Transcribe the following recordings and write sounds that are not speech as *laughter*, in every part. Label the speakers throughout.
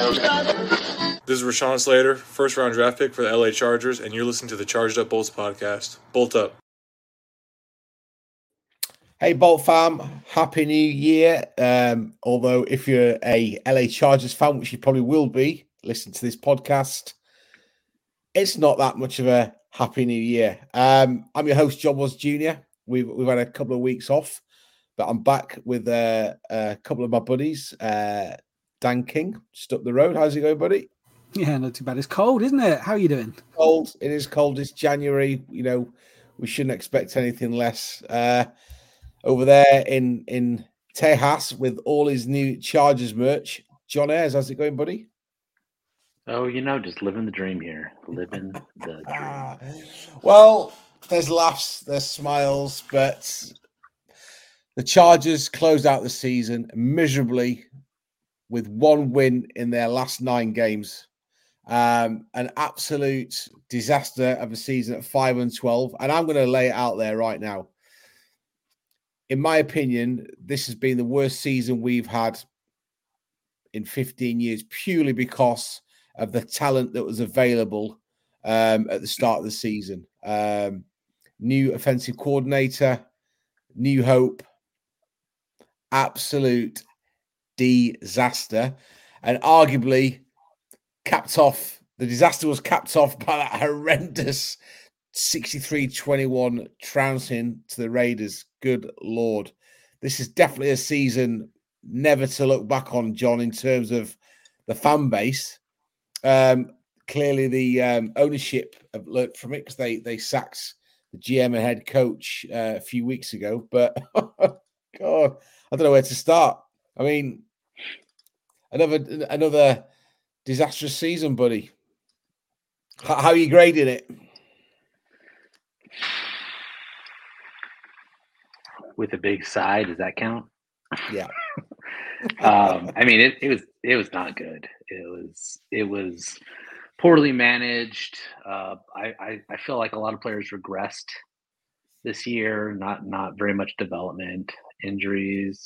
Speaker 1: This is Rashawn Slater, first round draft pick for the LA Chargers, and you're listening to the Charged Up Bolts podcast. Bolt up.
Speaker 2: Hey, Bolt fam, happy new year. Um, although, if you're a LA Chargers fan, which you probably will be, listen to this podcast, it's not that much of a happy new year. Um, I'm your host, John Was Jr. We've, we've had a couple of weeks off, but I'm back with uh, a couple of my buddies. Uh, Dan King, just up the road. How's it going, buddy?
Speaker 3: Yeah, not too bad. It's cold, isn't it? How are you doing?
Speaker 2: Cold. It is cold. It's January. You know, we shouldn't expect anything less. Uh, over there in in Tejas with all his new Chargers merch. John Ayres, how's it going, buddy?
Speaker 4: Oh, you know, just living the dream here. Living the *laughs* dream.
Speaker 2: well, there's laughs, there's smiles, but the Chargers closed out the season miserably with one win in their last nine games. Um, an absolute disaster of a season at 5 and 12. And I'm going to lay it out there right now. In my opinion, this has been the worst season we've had in 15 years, purely because of the talent that was available um, at the start of the season. Um, new offensive coordinator, new hope, absolute disaster. And arguably, capped off. The disaster was capped off by that horrendous 63 21 trouncing to the Raiders. Good Lord. This is definitely a season never to look back on, John, in terms of the fan base. Um, clearly, the um, ownership have learnt from it because they, they sacked the GM and head coach uh, a few weeks ago. But, *laughs* God, I don't know where to start. I mean, another another disastrous season, buddy. How, how are you grading it?
Speaker 4: With a big sigh, does that count?
Speaker 2: Yeah. *laughs*
Speaker 4: um, I mean, it, it was it was not good. It was it was poorly managed. Uh, I, I I feel like a lot of players regressed this year. Not not very much development, injuries.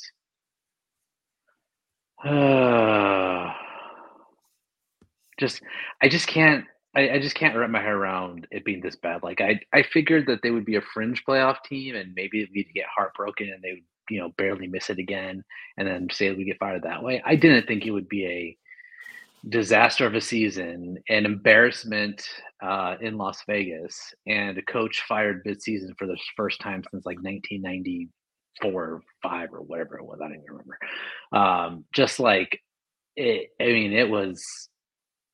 Speaker 4: Uh, *sighs* just I just can't I, I, just can't wrap my head around it being this bad. Like I I figured that they would be a fringe playoff team and maybe we'd get heartbroken and they would you know barely miss it again and then say we get fired that way. I didn't think it would be a disaster of a season, an embarrassment uh, in Las Vegas, and a coach fired mid-season for the first time since like 1994 or five or whatever it was. I don't even remember. Um, just like it, I mean, it was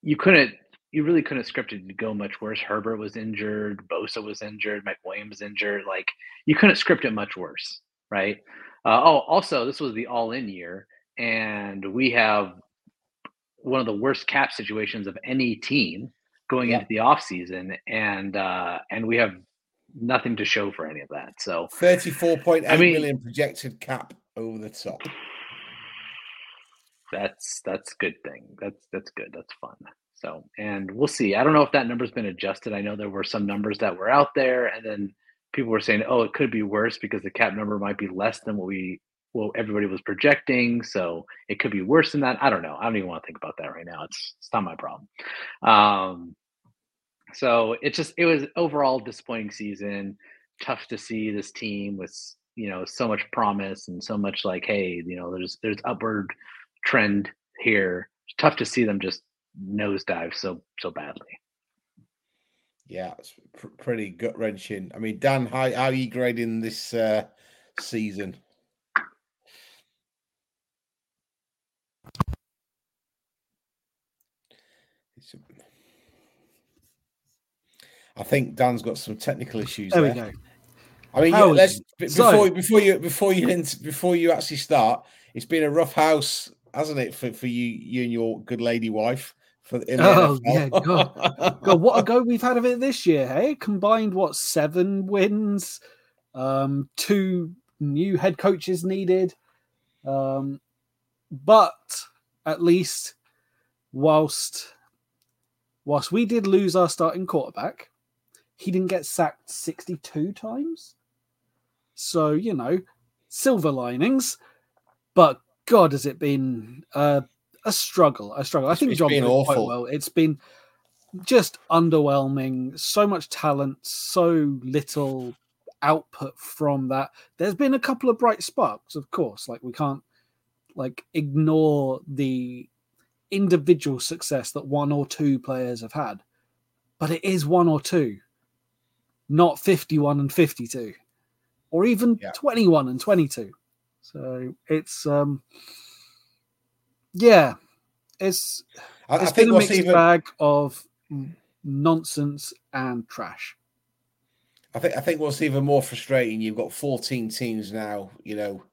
Speaker 4: you couldn't you really couldn't script it to go much worse. Herbert was injured, Bosa was injured, Mike Williams injured. Like you couldn't script it much worse, right? Uh, oh, also this was the all-in year, and we have one of the worst cap situations of any team going yeah. into the offseason, and uh, and we have nothing to show for any of that. So
Speaker 2: thirty-four point eight I mean, million projected cap over the top.
Speaker 4: That's that's good thing. That's that's good. That's fun. So, and we'll see. I don't know if that number's been adjusted. I know there were some numbers that were out there, and then people were saying, "Oh, it could be worse because the cap number might be less than what we, well, everybody was projecting. So it could be worse than that." I don't know. I don't even want to think about that right now. It's it's not my problem. Um, so it just it was overall disappointing season. Tough to see this team with you know so much promise and so much like, hey, you know, there's there's upward trend here. It's tough to see them just nosedive so so badly.
Speaker 2: Yeah, it's pr- pretty gut wrenching. I mean, Dan, how, how are you grading this uh, season? I think Dan's got some technical issues.
Speaker 3: There,
Speaker 2: there.
Speaker 3: we go.
Speaker 2: I mean, yeah, let's before so, before you before you before you actually start. It's been a rough house, hasn't it, for, for you you and your good lady wife? For the,
Speaker 3: oh yeah, God. *laughs* God, what a go we've had of it this year. Hey, combined what seven wins, um, two new head coaches needed, um, but at least whilst whilst we did lose our starting quarterback, he didn't get sacked sixty two times. So you know, silver linings. But God, has it been a a struggle. A struggle. I think
Speaker 2: it's
Speaker 3: John
Speaker 2: been
Speaker 3: it quite
Speaker 2: awful.
Speaker 3: well. It's been just underwhelming. So much talent, so little output from that. There's been a couple of bright sparks, of course. Like we can't like ignore the individual success that one or two players have had. But it is one or two, not 51 and 52, or even
Speaker 2: Yeah.
Speaker 3: 21 and 22. So it's um yeah, it's
Speaker 2: I, I
Speaker 3: it's
Speaker 2: think
Speaker 3: been a mixed
Speaker 2: even
Speaker 3: bag of nonsense and trash.
Speaker 2: I think I think what's even more frustrating, you've got 14 teams now, you know,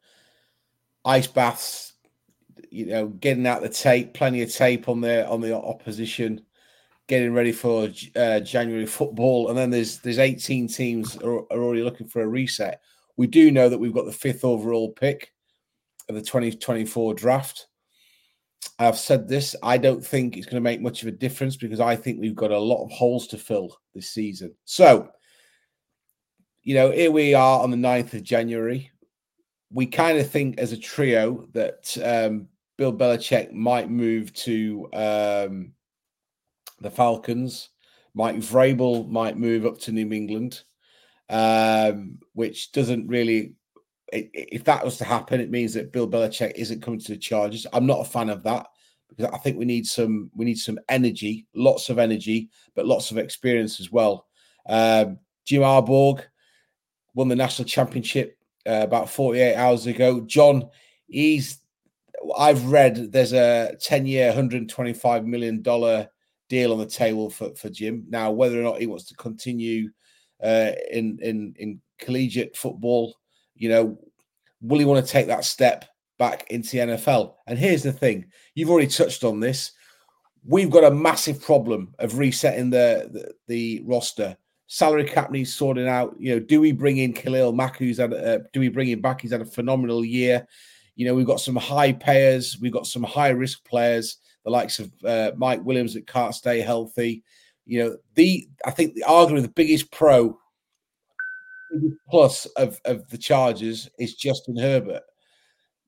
Speaker 2: ice baths, you know, getting out the tape, plenty of tape on the on the opposition, getting ready for uh, January football, and then there's there's 18 teams are, are already looking for a reset. We do know that we've got the fifth overall pick of the 2024 draft. I've said this. I don't think it's going to make much of a difference because I think we've got a lot of holes to fill this season. So, you know, here we are on the 9th of January. We kind of think as a trio that um, Bill Belichick might move to um, the Falcons. Mike Vrabel might move up to New England, um, which doesn't really. i- i- If that was to happen, it means that Bill Belichick isn't coming to the Chargers. I'm not a fan of that because I think we need some we need some energy, lots of energy, but lots of experience as well. Um, Jim Harbaugh won the national championship uh, about 48 hours ago. John, he's I've read there's a 10 year, 125 million dollar deal on the table for, for Jim. Now, whether or not he wants to continue uh, in in in collegiate football, you know, will he want to take that step back into the NFL? And here's the thing: you've already touched on this. We've got a massive problem of resetting the the, the roster. Salary cap needs sorting out. You know, do we bring in Khalil Mack, who's had, uh, do we bring him back? He's had a phenomenal year. You know, we've got some high payers, we've got some high risk players, the likes of uh, Mike Williams that can't stay healthy. You know, the I think the arguably the biggest pro biggest plus of, of the Chargers is Justin Herbert.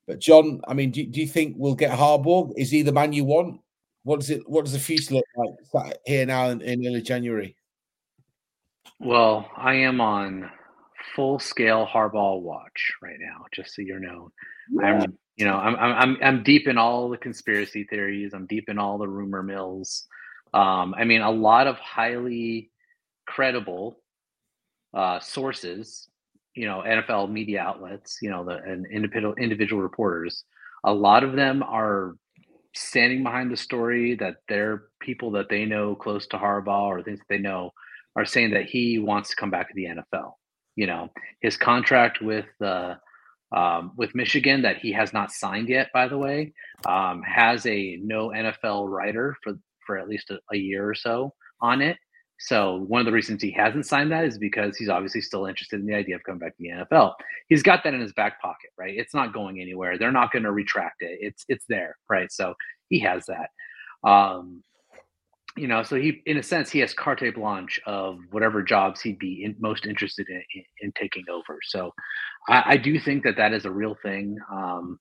Speaker 2: But John, I mean, do, do you think we'll get Harbaugh? Is he the man you want? What does it? What does the future look like here now in, in early January?
Speaker 4: Well, I am on full scale Harbaugh watch right now, just so you know. I'm, you know, I'm, I'm, I'm, deep in all the conspiracy theories. I'm deep in all the rumor mills. Um, I mean, a lot of highly credible uh, sources, you know, NFL media outlets, you know, the and individual individual reporters. A lot of them are standing behind the story that they're people that they know close to Harbaugh or things that they know are saying that he wants to come back to the NFL. You know, his contract with uh, um, with Michigan that he has not signed yet, by the way, um, has a no NFL writer for for at least a, a year or so on it. So one of the reasons he hasn't signed that is because he's obviously still interested in the idea of coming back to the NFL. He's got that in his back pocket, right? It's not going anywhere. They're not going to retract it. It's it's there, right? So he has that. Um, you know, so he, in a sense, he has carte blanche of whatever jobs he'd be in, most interested in, in, in taking over. So, I, I, do think that that is a real thing. Um,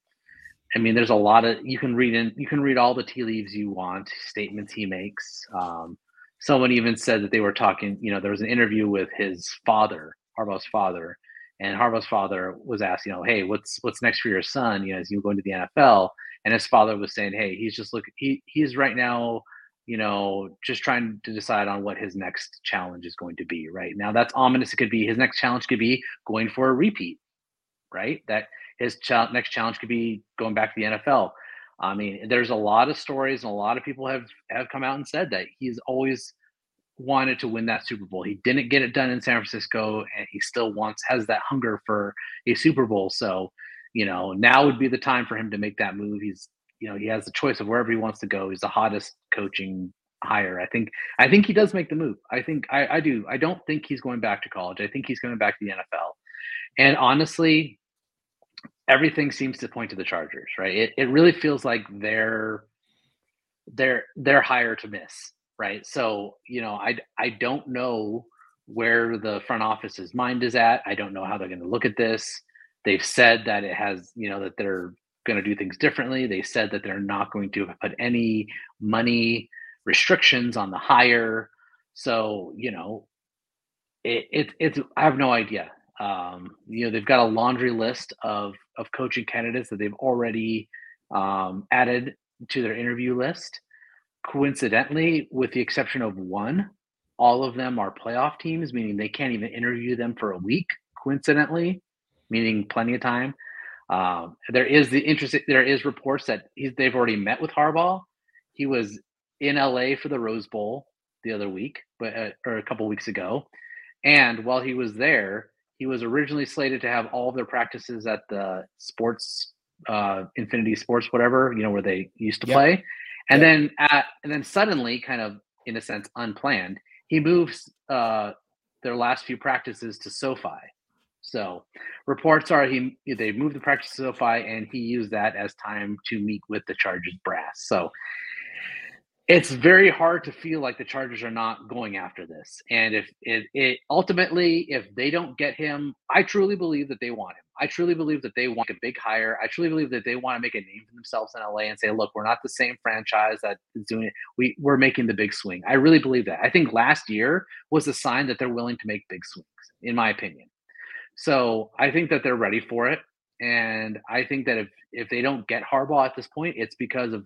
Speaker 4: I mean, there's a lot of you can read in, you can read all the tea leaves you want, statements he makes. Um, someone even said that they were talking. You know, there was an interview with his father, Harbaugh's father, and Harbaugh's father was asked, you know, hey, what's what's next for your son? You know, as you go into the NFL, and his father was saying, hey, he's just looking. He he's right now you know, just trying to decide on what his next challenge is going to be. Right now, that's ominous. It could be his next challenge could be going for a repeat. Right, that his ch- next challenge could be going back to the NFL. I mean, there's a lot of stories, and a lot of people have have come out and said that he's always wanted to win that Super Bowl. He didn't get it done in San Francisco, and he still wants has that hunger for a Super Bowl. So, you know, now would be the time for him to make that move. He's you know he has the choice of wherever he wants to go. He's the hottest coaching hire. I think I think he does make the move. I think I, I do. I don't think he's going back to college. I think he's going back to the NFL. And honestly, everything seems to point to the Chargers, right? It it really feels like they're they're they're higher to miss, right? So, you know, I I don't know where the front office's mind is at. I don't know how they're going to look at this. They've said that it has, you know, that they're going to do things differently. They said that they're not going to put any money restrictions on the hire. So, you know, it, it it's I have no idea. Um, you know, they've got a laundry list of of coaching candidates that they've already um, added to their interview list. Coincidentally, with the exception of one, all of them are playoff teams, meaning they can't even interview them for a week. Coincidentally, meaning plenty of time. Um, there is the interest. There is reports that they've already met with Harbaugh. He was in LA for the Rose Bowl the other week, but uh, or a couple weeks ago, and while he was there, he was originally slated to have all of their practices at the sports, uh, Infinity Sports, whatever you know, where they used to yep. play, and yep. then at and then suddenly, kind of in a sense, unplanned, he moves uh, their last few practices to SoFi. So reports are he they moved the practice to SoFi and he used that as time to meet with the Chargers brass. So it's very hard to feel like the Chargers are not going after this. And if it, it, ultimately, if they don't get him, I truly believe that they want him. I truly believe that they want a big hire. I truly believe that they want to make a name for themselves in LA and say, look, we're not the same franchise that is doing it. We, we're making the big swing. I really believe that. I think last year was a sign that they're willing to make big swings, in my opinion. So I think that they're ready for it. And I think that if, if they don't get Harbaugh at this point, it's because of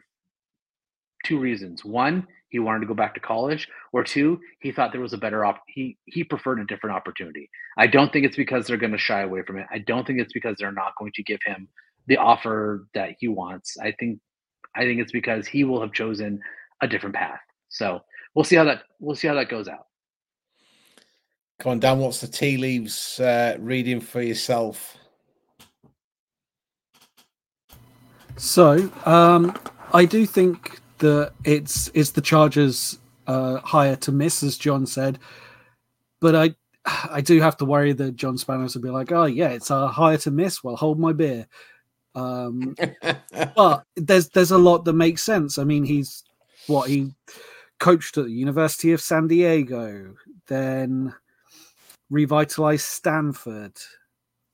Speaker 4: two reasons. One, he wanted to go back to college, or two, he thought there was a better op. He he preferred a different opportunity. I don't think it's because they're going to shy away from it. I don't think it's because they're not going to give him the offer that he wants. I think I think it's because he will have chosen a different path. So we'll see how that we'll see how that goes out.
Speaker 2: Come on, Dan. What's the tea leaves uh, reading for yourself?
Speaker 3: So um, I do think that it's it's the Chargers uh, hire to miss, as John said. But I I do have to worry that John Spanos will be like, oh yeah, it's a hire to miss. Well, hold my beer. Um, *laughs* but there's there's a lot that makes sense. I mean, he's what he coached at the University of San Diego, then revitalized Stanford,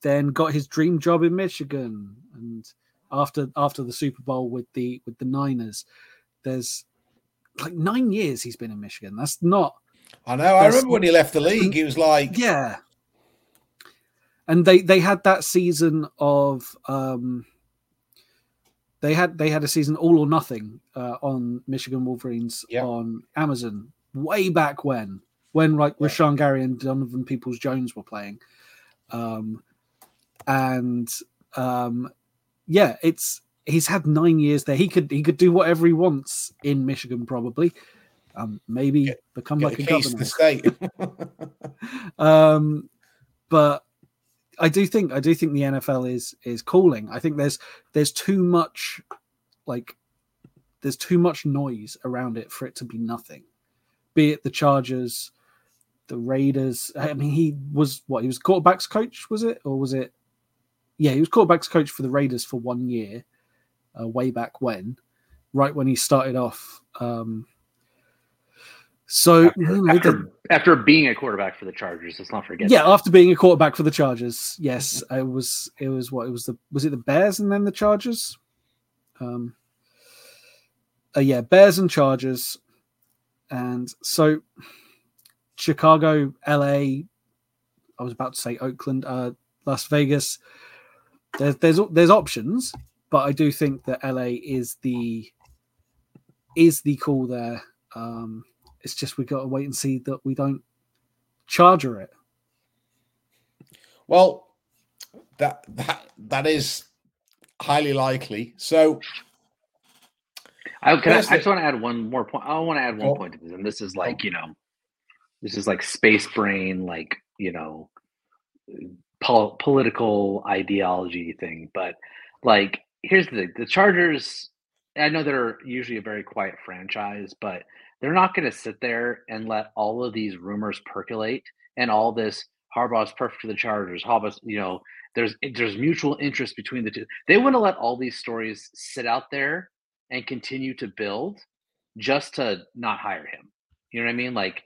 Speaker 3: then got his dream job in Michigan, and after after the Super Bowl with the with the Niners, there's like nine years he's been in Michigan. That's not.
Speaker 2: I know. I remember when he left the league, he was like,
Speaker 3: yeah. And they they had that season of um, they had they had a season all or nothing uh, on Michigan Wolverines yep. on Amazon way back when when like yeah. Rashan Gary and Donovan Peoples Jones were playing, um, and um, yeah, it's he's had nine years there. He could he could do whatever he wants in Michigan, probably. Um, maybe get, become get like a governor.
Speaker 2: The state. *laughs* *laughs*
Speaker 3: um, but I do think I do think the NFL is is calling. I think there's there's too much like there's too much noise around it for it to be nothing. Be it the Chargers, the Raiders. I mean, he was what he was quarterbacks coach, was it, or was it? Yeah, he was quarterbacks coach for the Raiders for one year, uh, way back when, right when he started off. Um, so
Speaker 4: after, you know, after, the, after, being a quarterback for the Chargers, let's not forget.
Speaker 3: Yeah, that. after being a quarterback for the Chargers, yes, it was. It was what it was. The was it the Bears and then the Chargers? Um, uh, yeah, Bears and Chargers, and so Chicago, LA. I was about to say Oakland, uh, Las Vegas. There's there's there's options, but I do think that LA is the is the call there. Um, it's just we got to wait and see that we don't charger it.
Speaker 2: Well, that that that is highly likely. So,
Speaker 4: I, can I, I just want to add one more point. I want to add one oh. point to this, and this is like oh. you know, this is like space brain, like you know, pol- political ideology thing, but like here's the thing: the Chargers. I know they're usually a very quiet franchise, but they're not going to sit there and let all of these rumors percolate and all this Harbaugh's perfect for the Chargers. Harbaugh's, you know, there's there's mutual interest between the two. They want to let all these stories sit out there and continue to build just to not hire him. You know what I mean? Like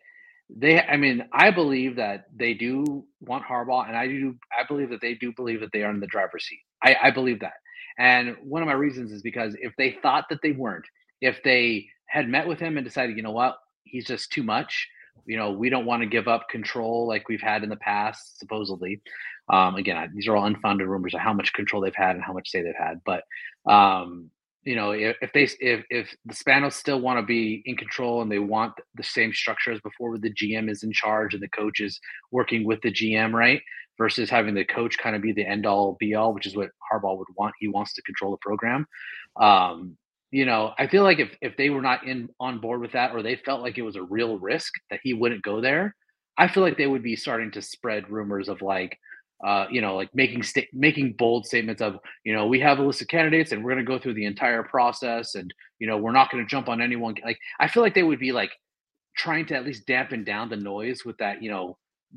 Speaker 4: they I mean, I believe that they do want Harbaugh and I do I believe that they do believe that they are in the driver's seat. I, I believe that. And one of my reasons is because if they thought that they weren't, if they had met with him and decided, you know what, he's just too much, you know, we don't want to give up control like we've had in the past, supposedly. Um, again, these are all unfounded rumors of how much control they've had and how much say they've had. But um, you know, if, if they if if the Spanos still want to be in control and they want the same structure as before, where the GM is in charge and the coach is working with the GM, right? Versus having the coach kind of be the end all be all, which is what Harbaugh would want. He wants to control the program. Um, you know, I feel like if if they were not in on board with that, or they felt like it was a real risk that he wouldn't go there, I feel like they would be starting to spread rumors of like, uh, you know, like making sta- making bold statements of, you know, we have a list of candidates and we're going to go through the entire process, and you know, we're not going to jump on anyone. Like, I feel like they would be like trying to at least dampen down the noise with that, you know,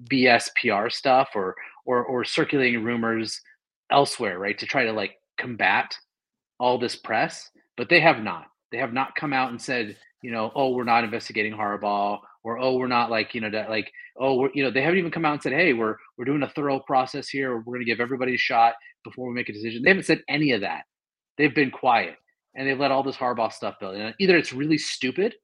Speaker 4: BS PR stuff or or or circulating rumors elsewhere, right? To try to like combat all this press, but they have not. They have not come out and said, you know, oh, we're not investigating Harbaugh, or oh, we're not like, you know, that like, oh, we're, you know, they haven't even come out and said, hey, we're we're doing a thorough process here. We're going to give everybody a shot before we make a decision. They haven't said any of that. They've been quiet and they've let all this Harbaugh stuff build. And either it's really stupid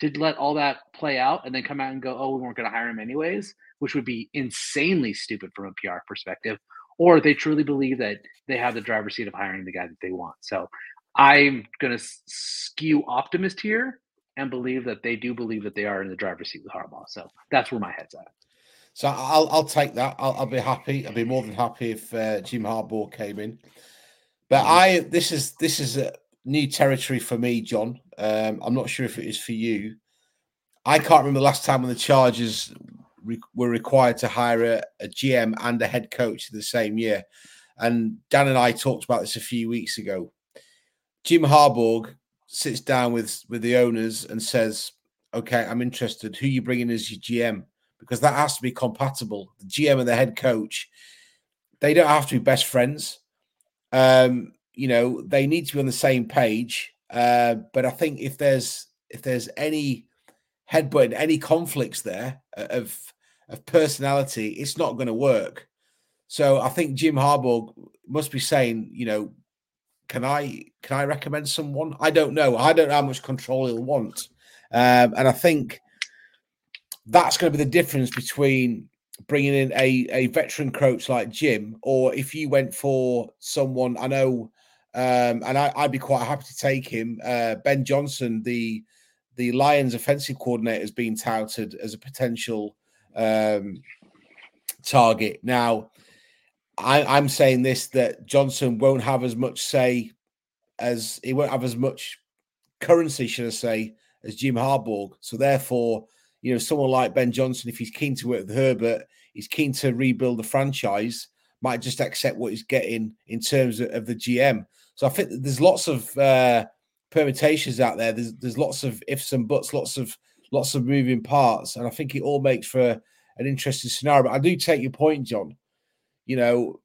Speaker 4: to let all that play out and then come out and go, oh, we weren't going to hire him anyways, which would be insanely stupid from a PR perspective, or they truly believe that they have the driver's seat of hiring the guy that they want. So I'm going to skew optimist here and believe that they do believe that they are in the driver's seat with Harbaugh. So that's where my head's at.
Speaker 2: So I'll I'll take that. I'll, I'll be happy. I'll be more than happy if uh, Jim Harbaugh came in. But mm-hmm. I this is this is a new territory for me, John. Um, I'm not sure if it is for you. I can't remember the last time when the Chargers re- were required to hire a, a GM and a head coach the same year. And Dan and I talked about this a few weeks ago. Jim Harbaugh sits down with with the owners and says, "Okay, I'm interested. Who you bringing as your GM? Because that has to be compatible. The GM and the head coach, they don't have to be best friends. Um, you know, they need to be on the same page. Uh, but I think if there's if there's any headbutt, any conflicts there of of personality, it's not going to work. So I think Jim Harbaugh must be saying, you know, can I can I recommend someone? I don't know. I don't know how much control he'll want, um, and I think that's going to be the difference between bringing in a a veteran coach like Jim, or if you went for someone. I know, um, and I, would be quite happy to take him. Uh, ben Johnson, the the Lions offensive coordinator, has been touted as a potential um, target. Now, I, am saying this that Johnson won't have as much say as he won't have as much currency, should I say, as Jim Harbaugh. So therefore, you know, someone like Ben Johnson, if he's keen to work with Herbert, he's keen to rebuild the franchise, might just accept what he's getting in terms of, of the GM. So I think there's lots of uh, permutations out there. There's there's lots of ifs and buts, lots of lots of moving parts, and I think it all makes for an interesting scenario. But I do take your point, John you know,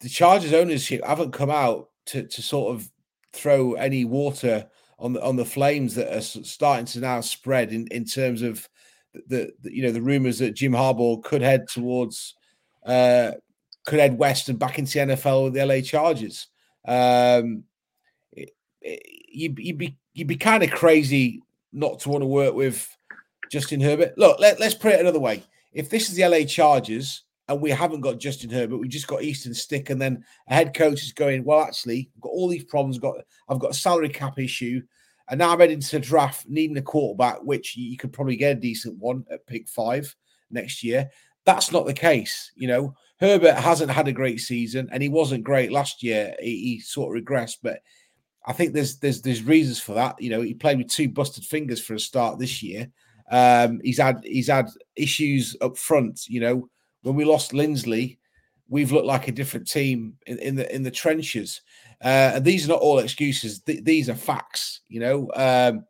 Speaker 2: the Chargers ownership haven't come out to, to sort of throw any water on the on the flames that are starting to now spread in, in terms of the, the you know the rumors that Jim Harbaugh could head towards uh, could head west and back into the NFL with the LA Chargers. Um, it, it, you'd, you'd be you'd be kind of crazy not to want to work with Justin Herbert. Look, let, let's put it another way. If this is the LA Chargers and we haven't got Justin Herbert. We just got Easton Stick, and then a head coach is going, well, actually, I've got all these problems. Got I've got a salary cap issue, and now I'm heading to the draft needing a quarterback, which you could probably get a decent one at pick five next year. That's not the case. You know, Herbert hasn't had a great season, and he wasn't great last year. He, he sort of regressed, but I think there's there's there's reasons for that. You know, he played with two busted fingers for a start this year. Um, he's had he's had issues up front. You know when we lost Linsley, we've looked like a different team in, in the in the trenches. Uh, and these are not all excuses; Th- these are facts. You know, um,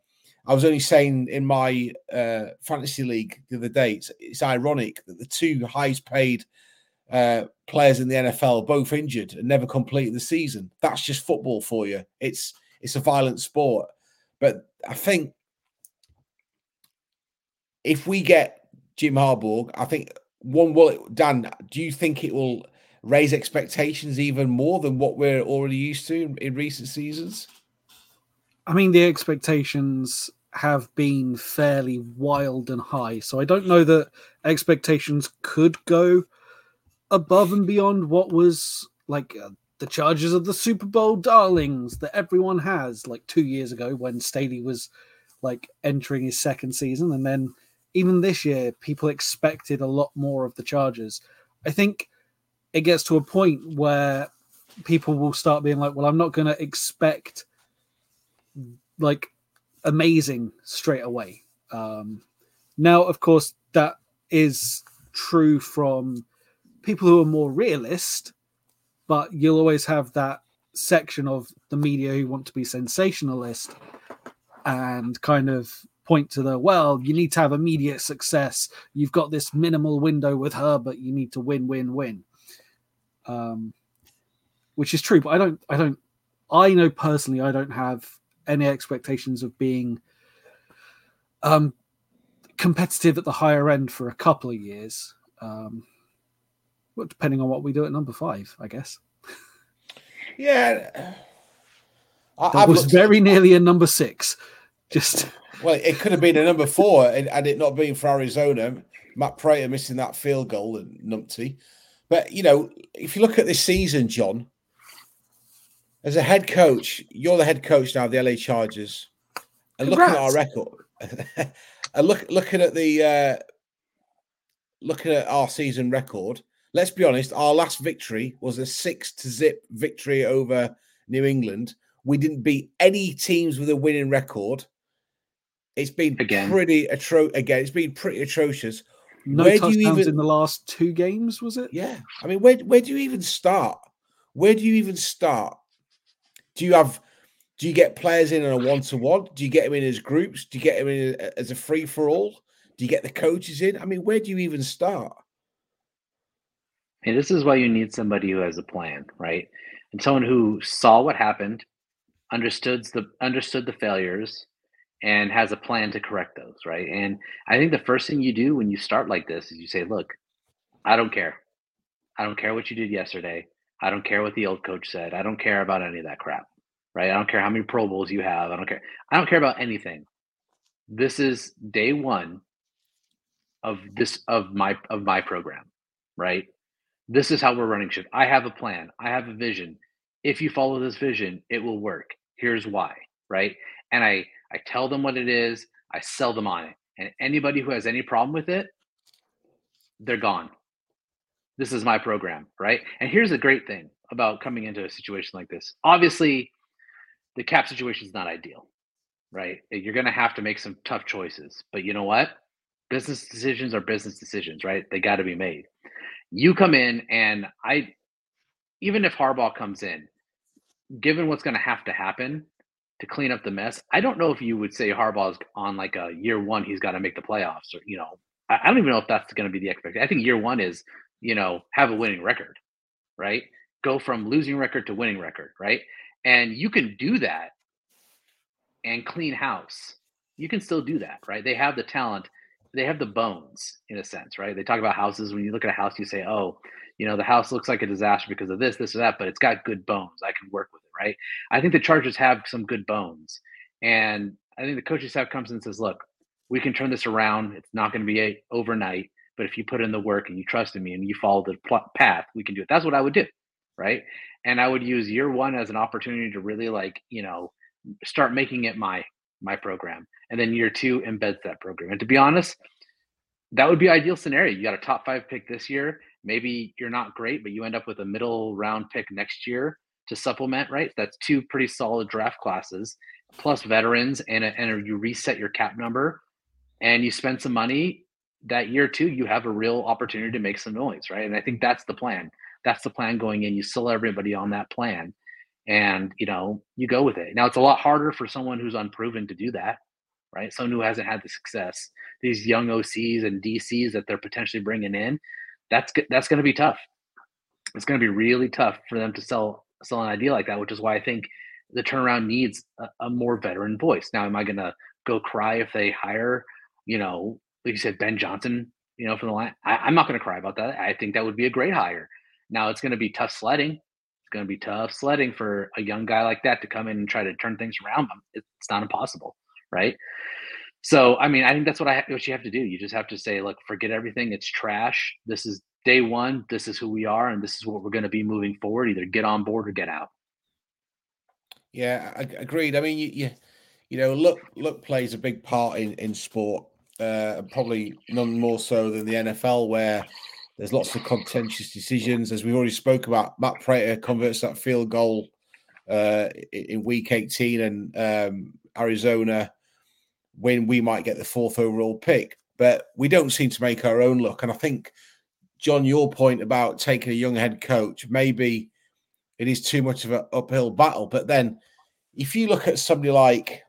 Speaker 2: I was only saying in my uh, fantasy league the other day, it's, it's, ironic that the two highest paid uh, players in the NFL both injured and never completed the season. That's just football for you. It's it's a violent sport, but I think if we get Jim Harbaugh, I think one will Dan, do you think it will raise expectations even more than what we're already used to in, in recent seasons?
Speaker 3: I mean, the expectations have been fairly wild and high. So I don't know that expectations could go above and beyond what was like uh, the charges of the Super Bowl darlings that everyone has, like two years ago when Staley was like entering his second season. And then even this year, people expected a lot more of the Chargers. I think it gets to a point where people will start being like, well, I'm not going to expect like amazing straight away. Um, now, of course, that is true from people who are more realist, but you'll always have that section of the media who want to be sensationalist and kind of point to the well you need to have immediate success. You've got this minimal window with Herbert you need to win win win. Um which is true but i don't i don't i know personally i don't have any expectations of being um competitive at the higher end for a couple of years. Um well, depending on what we do at number five i guess.
Speaker 2: Yeah. I,
Speaker 3: that
Speaker 2: I've
Speaker 3: was very nearly a number six just
Speaker 2: Well, it could have been a number four, and had it not been for Arizona, Matt Prater missing that field goal and numpty. But you know, if you look at this season, John, as a head coach, you're the head coach now of the LA Chargers, and looking at our record, *laughs* and look looking at the uh, looking at our season record. Let's be honest, our last victory was a six to zip victory over New England. We didn't beat any teams with a winning record. It's been
Speaker 4: Again.
Speaker 2: pretty atro again. It's been pretty atrocious.
Speaker 3: no
Speaker 2: Where do you
Speaker 3: touchdowns
Speaker 2: even-
Speaker 3: in the last two games was it
Speaker 2: Yeah, I mean, where where do you even start? Where do you even start? Do you have? Do you get players in on a one to one? Do you get them in as groups? Do you get them in as a free for all? Do you get the coaches in? I mean, where do you even start?
Speaker 4: And this is why you need somebody who has a plan, right? And someone who saw what happened, understood the understood the failures, and has a plan to correct those, right? And I think the first thing you do when you start like this is you say, "Look, I don't care. I don't care what you did yesterday. I don't care what the old coach said. I don't care about any of that crap, right? I don't care how many Pro Bowls you have. I don't care. I don't care about anything. This is day one of this of my of my program, right? this is how we're running shit. I have a plan. I have a vision. If you follow this vision, it will work. Here's why, right? And I I tell them what it is. I sell them on it. And anybody who has any problem with it, they're gone. This is my program, right? And here's the great thing about coming into a situation like this. Obviously, the cap situation is not ideal, right? You're going to have to make some tough choices. But you know what? Business decisions are business decisions, right? They got to be made you come in and I even if Harbaugh comes in, given what's going to have to happen to clean up the mess, I don't know if you would say Harbaugh's on like a year one, he's got to make the playoffs or, you know, I, I don't even know if that's going to be the expectation. I think year one is, you know, have a winning record, right? Go from losing record to winning record, right? And you can do that and clean house. You can still do that, right? They have the talent they have the bones in a sense, right? They talk about houses. When you look at a house, you say, "Oh, you know, the house looks like a disaster because of this, this, or that," but it's got good bones. I can work with it, right? I think the Chargers have some good bones, and I think the coaching staff comes and says, "Look, we can turn this around. It's not going to be a, overnight, but if you put in the work and you trust in me and you follow the pl- path, we can do it." That's what I would do, right? And I would use year one as an opportunity to really, like, you know, start making it my my program and then year two embeds that program and to be honest that would be ideal scenario you got a top five pick this year maybe you're not great but you end up with a middle round pick next year to supplement right? That's two pretty solid draft classes plus veterans and, a, and a, you reset your cap number and you spend some money that year too. you have a real opportunity to make some noise right? And i think that's the plan. That's the plan going in. You sell everybody on that plan and you know you go with it. Now it's a lot harder for someone who's unproven to do that right? Someone who hasn't had the success. These young ocs and dcs that they're potentially bringing in that's that's going to be tough it's going to be really tough for them to sell sell an idea like that which is why i think the turnaround needs a, a more veteran voice now am i going to go cry if they hire you know like you said ben johnson you know from the line I, i'm not going to cry about that i think that would be a great hire Now it's going to be tough sledding. It's going to be tough sledding for a young guy like that to come in and try to turn things around. It's not impossible, right? So, I mean, I think that's what I what you have to do. You just have to say, look, forget everything. It's trash. This is day one. This is who we are, and this is what we're going to be moving forward. Either get on board or get out.
Speaker 2: Yeah, I, agreed. I mean, you, you, you know, look, luck plays a big part in in sport. Uh, probably none more so than the NFL, where there's lots of contentious decisions. As we've already spoke about, Matt Prater converts that field goal uh, in week 18, and um, Arizona when we might get the fourth overall pick. But we don't seem to make our own luck. And I think, John, your point about taking a young head coach, maybe it is too much of an uphill battle. But then if you look at somebody like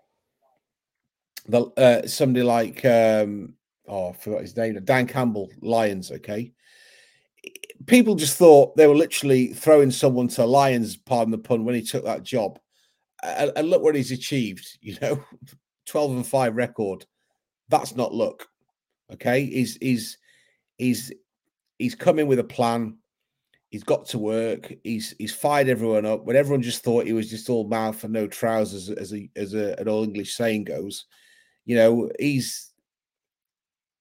Speaker 2: the uh, somebody like um, oh, I forgot his name, Dan Campbell, Lions, okay. People just thought they were literally throwing someone to Lions, pardon the pun, when he took that job. And look what he's achieved, *laughs* you know, 12 and 5 record. That's not luck. Okay. He's he's he's he's coming with a plan. He's got to work. He's he's fired everyone up. When everyone just thought he was just all mouth and no trousers, as a as a, an old English saying goes, you know, he's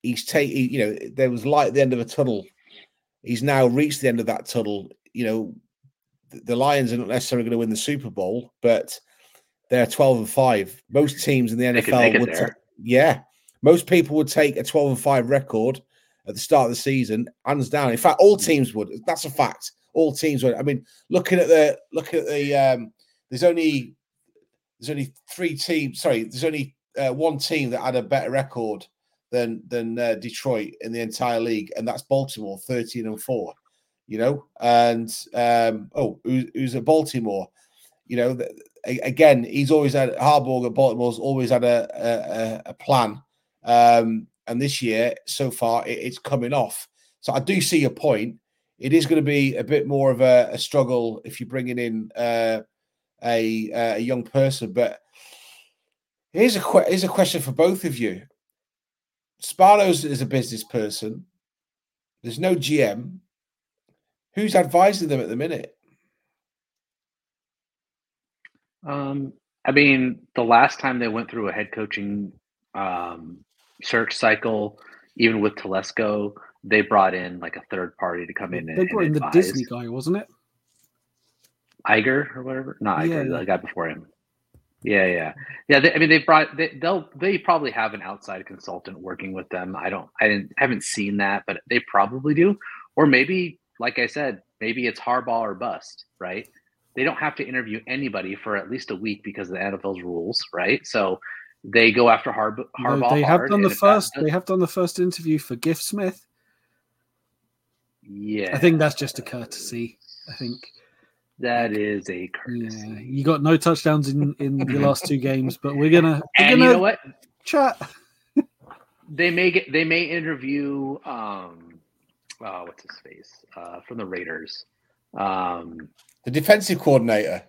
Speaker 2: he's taking. You know, there was light at the end of a tunnel. He's now reached the end of that tunnel. You know, the, the Lions are not necessarily going to win the Super Bowl, but they're 12 and 5. Most teams in the NFL would, ta- yeah, most people would take a 12 and 5 record at the start of the season, hands down. In fact, all teams would. That's a fact. All teams would. I mean, looking at the looking at the um, there's only there's only three teams. Sorry, there's only uh, one team that had a better record than than uh, Detroit in the entire league, and that's Baltimore, 13 and four. You know, and um, oh, who's, who's at Baltimore? You know, again, he's always had Harbaugh at Baltimore's always had a a, a plan, um, and this year so far it, it's coming off. So I do see your point. It is going to be a bit more of a, a struggle if you're bringing in uh, a a young person. But here's a here's a question for both of you. Spanos is a business person. There's no GM. Who's advising them at the minute?
Speaker 4: Um, I mean, the last time they went through a head coaching um, search cycle, even with Telesco, they brought in like a third party to come in.
Speaker 3: They
Speaker 4: and,
Speaker 3: brought in the Disney guy, wasn't it?
Speaker 4: Iger or whatever. Not
Speaker 3: Yeah,
Speaker 4: Iger,
Speaker 3: yeah.
Speaker 4: the guy before him. Yeah, yeah, yeah. They, I mean, they brought. They, they'll. They probably have an outside consultant working with them. I don't. I didn't. Haven't seen that, but they probably do. Or maybe, like I said, maybe it's Harbaugh or bust. Right? They don't have to interview anybody for at least a week because of the NFL's rules. Right? So they go after Harb-
Speaker 3: No,
Speaker 4: Harbaugh.
Speaker 3: they have done the
Speaker 4: and if that
Speaker 3: first. They have done the first interview for Giff Smith.
Speaker 4: Yeah,
Speaker 3: I think that's just a courtesy. I think.
Speaker 4: that is a courtesy.
Speaker 3: Yeah, you got no touchdowns in in the last two *laughs* games, but we're gonna we're
Speaker 4: And
Speaker 3: gonna
Speaker 4: you know what?
Speaker 3: chat.
Speaker 4: They may get. They may interview. Um, oh, what's his face uh, from the Raiders? Um,
Speaker 2: The defensive coordinator,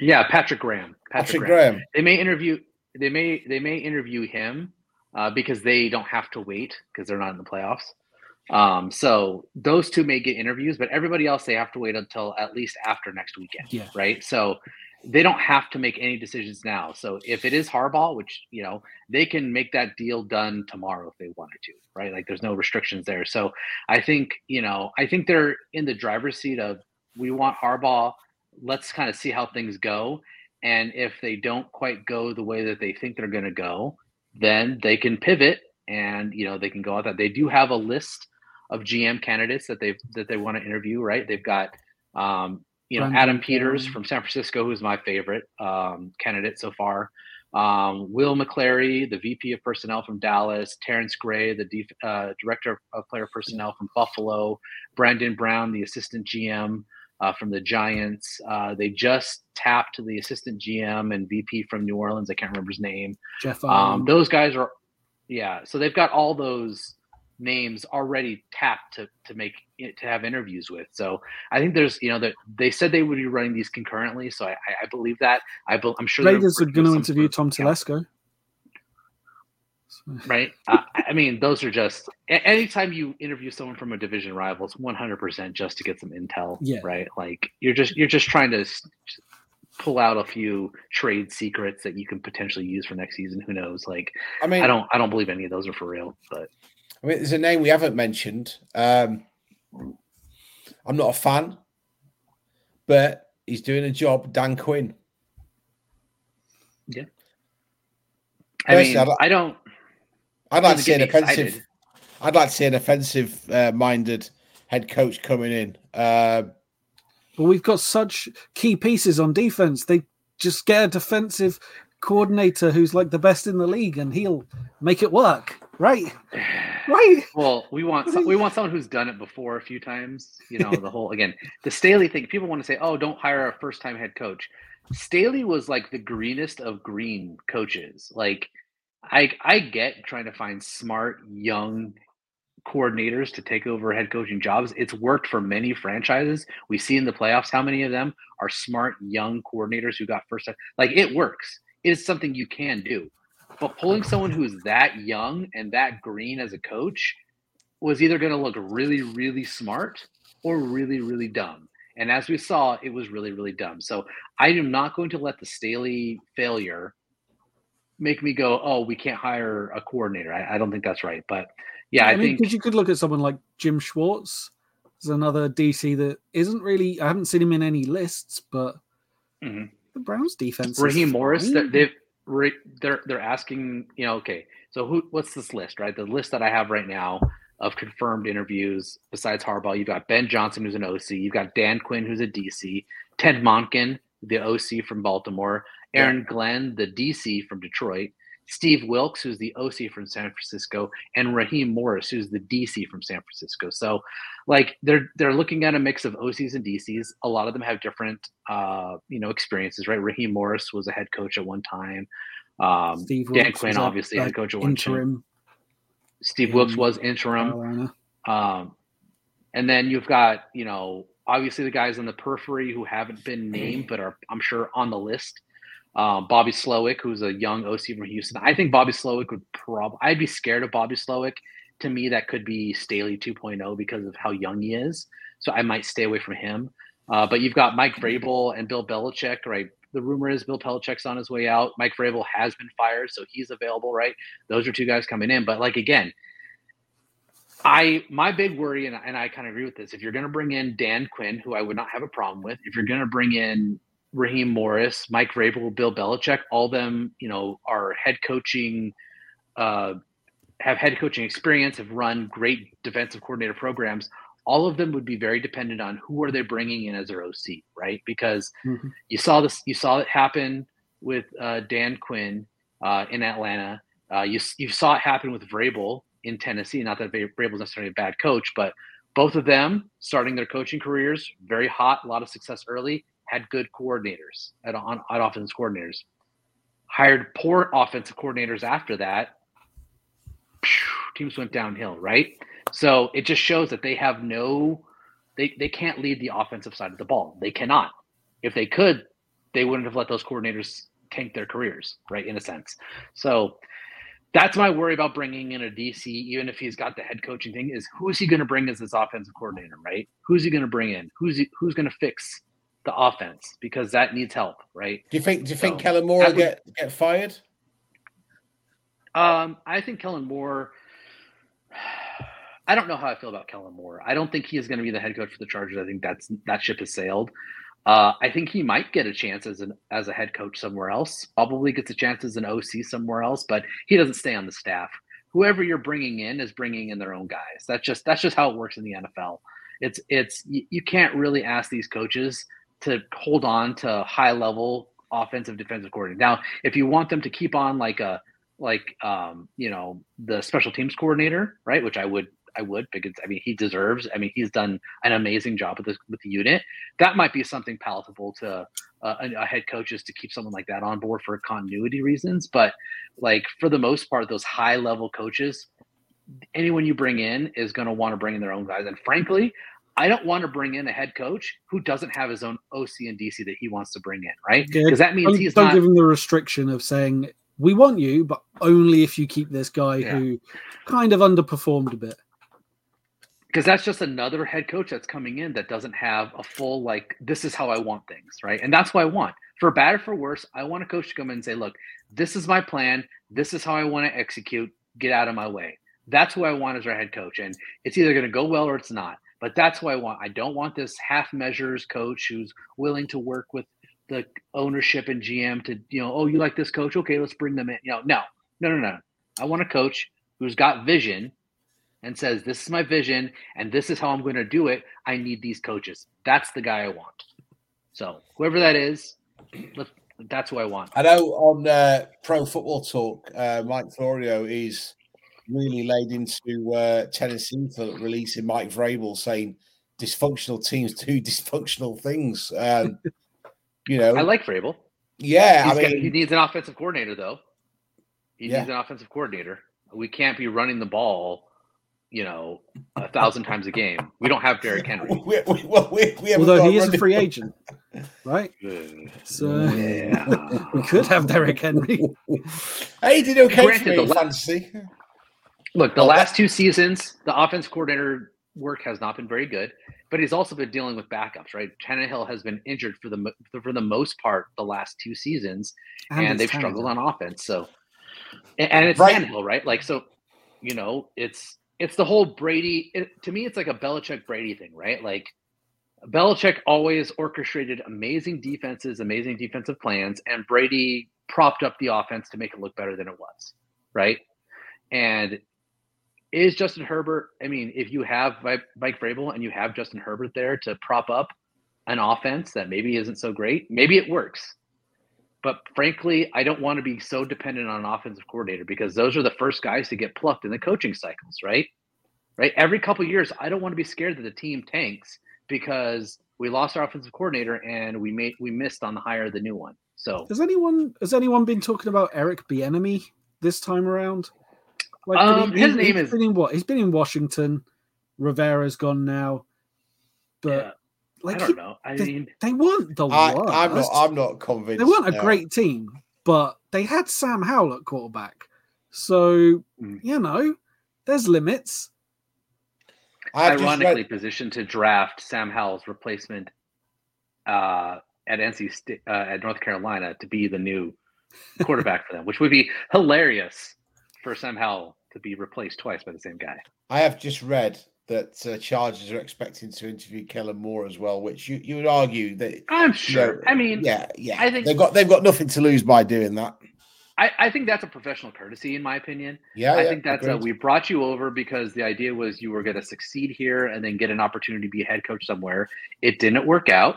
Speaker 4: yeah, Patrick Graham.
Speaker 2: Patrick Graham.
Speaker 4: They may interview. They may. They may interview him uh, because they don't have to wait because they're not in the playoffs. Um, so those two may get interviews, but everybody else they have to wait until at least after next weekend.
Speaker 3: Yeah.
Speaker 4: Right. So they don't have to make any decisions now. So if it is Harbaugh, which you know they can make that deal done tomorrow if they wanted to, right? Like there's no restrictions there. So I think you know I think they're in the driver's seat of we want Harbaugh. Let's kind of see how things go, and if they don't quite go the way that they think they're going to go, then they can pivot and you know they can go out that they do have a list of GM candidates that they've that they want to interview. Right? They've got um, you know
Speaker 3: Brandon
Speaker 4: Adam Peters from San Francisco, who's my favorite um, candidate so far. Um, Will McClay, the VP of Personnel from Dallas, Terrence Gray, the def- uh, Director of Player Personnel from Buffalo, Brandon Brown, the Assistant GM uh, from the Giants. Uh, they just tapped the Assistant GM and VP from New Orleans. I can't remember his name.
Speaker 3: Jeff
Speaker 4: Um, those guys are, yeah. So they've got all those names already tapped to to make to have interviews with. So I think there's, you know, that they said they would be running these concurrently. So I, I, believe that. I, I'm sure they're
Speaker 3: Raiders are going to interview Tom. Telesco.
Speaker 4: Right? Uh, I mean, those are just anytime you interview someone from a division rival, it's one hundred percent just to get some intel,
Speaker 3: yeah.
Speaker 4: right? Like you're just you're just trying to pull out a few trade secrets that you can potentially use for next season. Who knows? Like,
Speaker 2: I mean,
Speaker 4: I don't I don't believe any of those are for real, but
Speaker 2: I mean, there's a name we haven't mentioned. Um, I'm not a fan, but he's doing a job. Dan Quinn.
Speaker 4: Yeah. I mean, I'd, I don't.
Speaker 2: I'd like to see an offensive. Excited. I'd like to see an offensive-minded uh, head coach coming in. Uh,
Speaker 3: but we've got such key pieces on defense. They just get a defensive coordinator who's like the best in the league, and he'll make it work. Right? *sighs* Right.
Speaker 4: Well, we want some, we want someone who's done it before a few times. You know, the whole again *laughs* the Staley thing. People want to say, "Oh, don't hire a first-time head coach." Staley was like the greenest of green coaches. Like, I I get trying to find smart young coordinators to take over head coaching jobs. It's worked for many franchises. We see in the playoffs how many of them are smart young coordinators who got first. Like it works. It is something you can do. But pulling someone who's that young and that green as a coach was either going to look really, really smart or really, really dumb. And as we saw, it was really, really dumb. So I am not going to let the Staley failure make me go, oh, we can't hire a coordinator. I, I don't think that's right. But yeah, I, I mean, think
Speaker 3: because you could look at someone like Jim Schwartz. There's another DC that isn't really. I haven't seen him in any lists, but
Speaker 4: mm-hmm.
Speaker 3: the Browns defense.
Speaker 4: Raheem Morris. They've they're they're asking. You know, okay. So who? What's this list? Right, the list that I have right now of confirmed interviews besides Harbaugh. You've got Ben Johnson, who's an OC. You've got Dan Quinn, who's a DC. Todd Monken, the OC from Baltimore. Aaron yeah. Glenn, the DC from Detroit. Steve Wilks, who's the OC from San Francisco, and Raheem Morris, who's the DC from San Francisco. So, like they're they're looking at a mix of OCs and DCs. A lot of them have different, uh, you know, experiences. Right? Raheem Morris was a head coach at one time. Um, Steve Dan Wilks Quinn, obviously, head coach at one interim. time. Steve Wilks was interim. Um, and then you've got, you know, obviously the guys on the periphery who haven't been named but are, I'm sure, on the list. Um, Bobby Slowik, who's a young OC from Houston. I think Bobby Slowik would probably, I'd be scared of Bobby Slowik. To me, that could be Staley 2.0 because of how young he is. So I might stay away from him. Uh, but you've got Mike Vrabel and Bill Belichick, right? The rumor is Bill Belichick's on his way out. Mike Vrabel has been fired, so he's available, right? Those are two guys coming in. But like again, I my big worry, and, and I kind of agree with this. If you're going to bring in Dan Quinn, who I would not have a problem with, if you're going to bring in Raheem Morris, Mike Vrabel, Bill Belichick, all them, you know, are head coaching, uh, have head coaching experience, have run great defensive coordinator programs. All of them would be very dependent on who are they bringing in as their OC, right? Because mm-hmm. you saw this, you saw it happen with uh, Dan Quinn uh, in Atlanta. Uh, you you saw it happen with Vrabel in Tennessee. Not that Vrabel's necessarily a bad coach, but both of them starting their coaching careers very hot, a lot of success early, had good coordinators at, on, at offense coordinators. Hired poor offensive coordinators after that. Teams went downhill, right? So it just shows that they have no, they, they can't lead the offensive side of the ball. They cannot. If they could, they wouldn't have let those coordinators tank their careers, right? In a sense. So that's my worry about bringing in a DC, even if he's got the head coaching thing, is who is he going to bring as his offensive coordinator, right? Who's he going to bring in? Who's he, who's going to fix the offense because that needs help, right?
Speaker 2: Do you think? Do you so, think Kellen Moore will get get fired?
Speaker 4: Um, I think Kellen Moore. *sighs* I don't know how I feel about Kellen Moore. I don't think he is going to be the head coach for the Chargers. I think that's that ship has sailed. Uh, I think he might get a chance as an as a head coach somewhere else. Probably gets a chance as an OC somewhere else, but he doesn't stay on the staff. Whoever you're bringing in is bringing in their own guys. That's just that's just how it works in the NFL. It's it's you, you can't really ask these coaches to hold on to high level offensive defensive coordinator. Now, if you want them to keep on like a like um, you know the special teams coordinator, right? Which I would I would because I mean he deserves. I mean he's done an amazing job with this with the unit. That might be something palatable to uh, a, a, head coaches to keep someone like that on board for continuity reasons. But like for the most part, those high level coaches, anyone you bring in is going to want to bring in their own guys. And frankly, I don't want to bring in a head coach who doesn't have his own OC and DC that he wants to bring in, right? Because that means
Speaker 3: don't,
Speaker 4: he's
Speaker 3: don't
Speaker 4: not,
Speaker 3: give him the restriction of saying we want you, but only if you keep this guy
Speaker 4: Yeah.
Speaker 3: who kind of underperformed a bit.
Speaker 4: Because that's just another head coach that's coming in that doesn't have a full like this is how I want things, right? And that's what I want. For bad or for worse, I want a coach to come in and say, "Look, this is my plan. This is how I want to execute. Get out of my way." That's who I want as our head coach, and it's either going to go well or it's not. But that's what I want. I don't want this half measures coach who's willing to work with the ownership and GM to, you know, oh, you like this coach? Okay, let's bring them in. You know, no, no, no, no. I want a coach who's got vision and says, This is my vision and this is how I'm going to do it. I need these coaches. That's the guy I want. So, whoever that is, *clears throat* let's, that's who I want.
Speaker 2: I know on uh, Pro Football Talk, uh, Mike Florio is really laid into uh, Tennessee for releasing Mike Vrabel saying dysfunctional teams do *laughs* dysfunctional things. Um, you know,
Speaker 4: I like Vrabel.
Speaker 2: yeah,
Speaker 4: He's
Speaker 2: I
Speaker 4: got-
Speaker 2: mean,
Speaker 4: he needs an offensive coordinator, though. He
Speaker 2: Yeah.
Speaker 4: needs an offensive coordinator. We can't be running the ball, you know, a thousand times a game. We don't have Derrick Henry. *laughs*
Speaker 2: we, we, well, we, we
Speaker 3: Although he is a free *laughs* agent, right? Uh, so
Speaker 4: Yeah. *laughs*
Speaker 3: we could have Derrick Henry.
Speaker 2: Hey, he did okay
Speaker 4: Granted, the
Speaker 2: in
Speaker 4: la-
Speaker 2: fantasy.
Speaker 4: Look, the
Speaker 2: Well,
Speaker 4: last two seasons, the offense coordinator work has not been very good, but he's also been dealing with backups, right? Tannehill has been injured for the for the most part the last two seasons, and,
Speaker 3: it's
Speaker 4: they've struggled on offense. So, and, and it's
Speaker 2: Right.
Speaker 4: Tannehill, right? Like, so, you know, it's it's the whole Brady. It, to me, it's like a Belichick Brady thing, right? Like, Belichick always orchestrated amazing defenses, amazing defensive plans, and Brady propped up the offense to make it look better than it was, right? And is Justin Herbert? I mean, if you have Mike Vrabel and you have Justin Herbert there to prop up an offense that maybe isn't so great, maybe it works. But frankly, I don't want to be so dependent on an offensive coordinator because those are the first guys to get plucked in the coaching cycles, right? Right. Every couple of years, I don't want to be scared that the team tanks because we lost our offensive coordinator and we made we missed on the hire of the new one. So
Speaker 3: Has anyone has anyone been talking about Eric Bieniemy this time around? Like
Speaker 4: Um, his name
Speaker 3: he's
Speaker 4: is-
Speaker 3: been in what? He's been in Washington. Rivera's gone now, but like
Speaker 4: I don't know. I
Speaker 3: the-
Speaker 4: mean,
Speaker 3: they weren't the
Speaker 2: I,
Speaker 3: worst.
Speaker 2: I'm not. I'm not convinced.
Speaker 3: they weren't a
Speaker 2: no.
Speaker 3: great team, but they had Sam Howell at quarterback. So
Speaker 4: Mm.
Speaker 3: you know, there's limits.
Speaker 2: I've just read-
Speaker 4: ironically positioned to draft Sam Howell's replacement uh, at NC State, uh, at North Carolina to be the new quarterback for them, which would be hilarious for Sam Howell to be replaced twice by the same guy.
Speaker 2: I have just read that uh, Chargers are expecting to interview Kellen Moore as well, which you, you would argue that.
Speaker 4: I'm
Speaker 2: you
Speaker 4: sure.
Speaker 2: know,
Speaker 4: I mean,
Speaker 2: yeah, yeah.
Speaker 4: I think-
Speaker 2: they've got they've got nothing to lose by doing that.
Speaker 4: I, I think that's a professional courtesy, in my opinion.
Speaker 2: Yeah,
Speaker 4: I
Speaker 2: yeah,
Speaker 4: think that's a, we brought you over because the idea was you were going to succeed here and then get an opportunity to be a head coach somewhere. It didn't work out.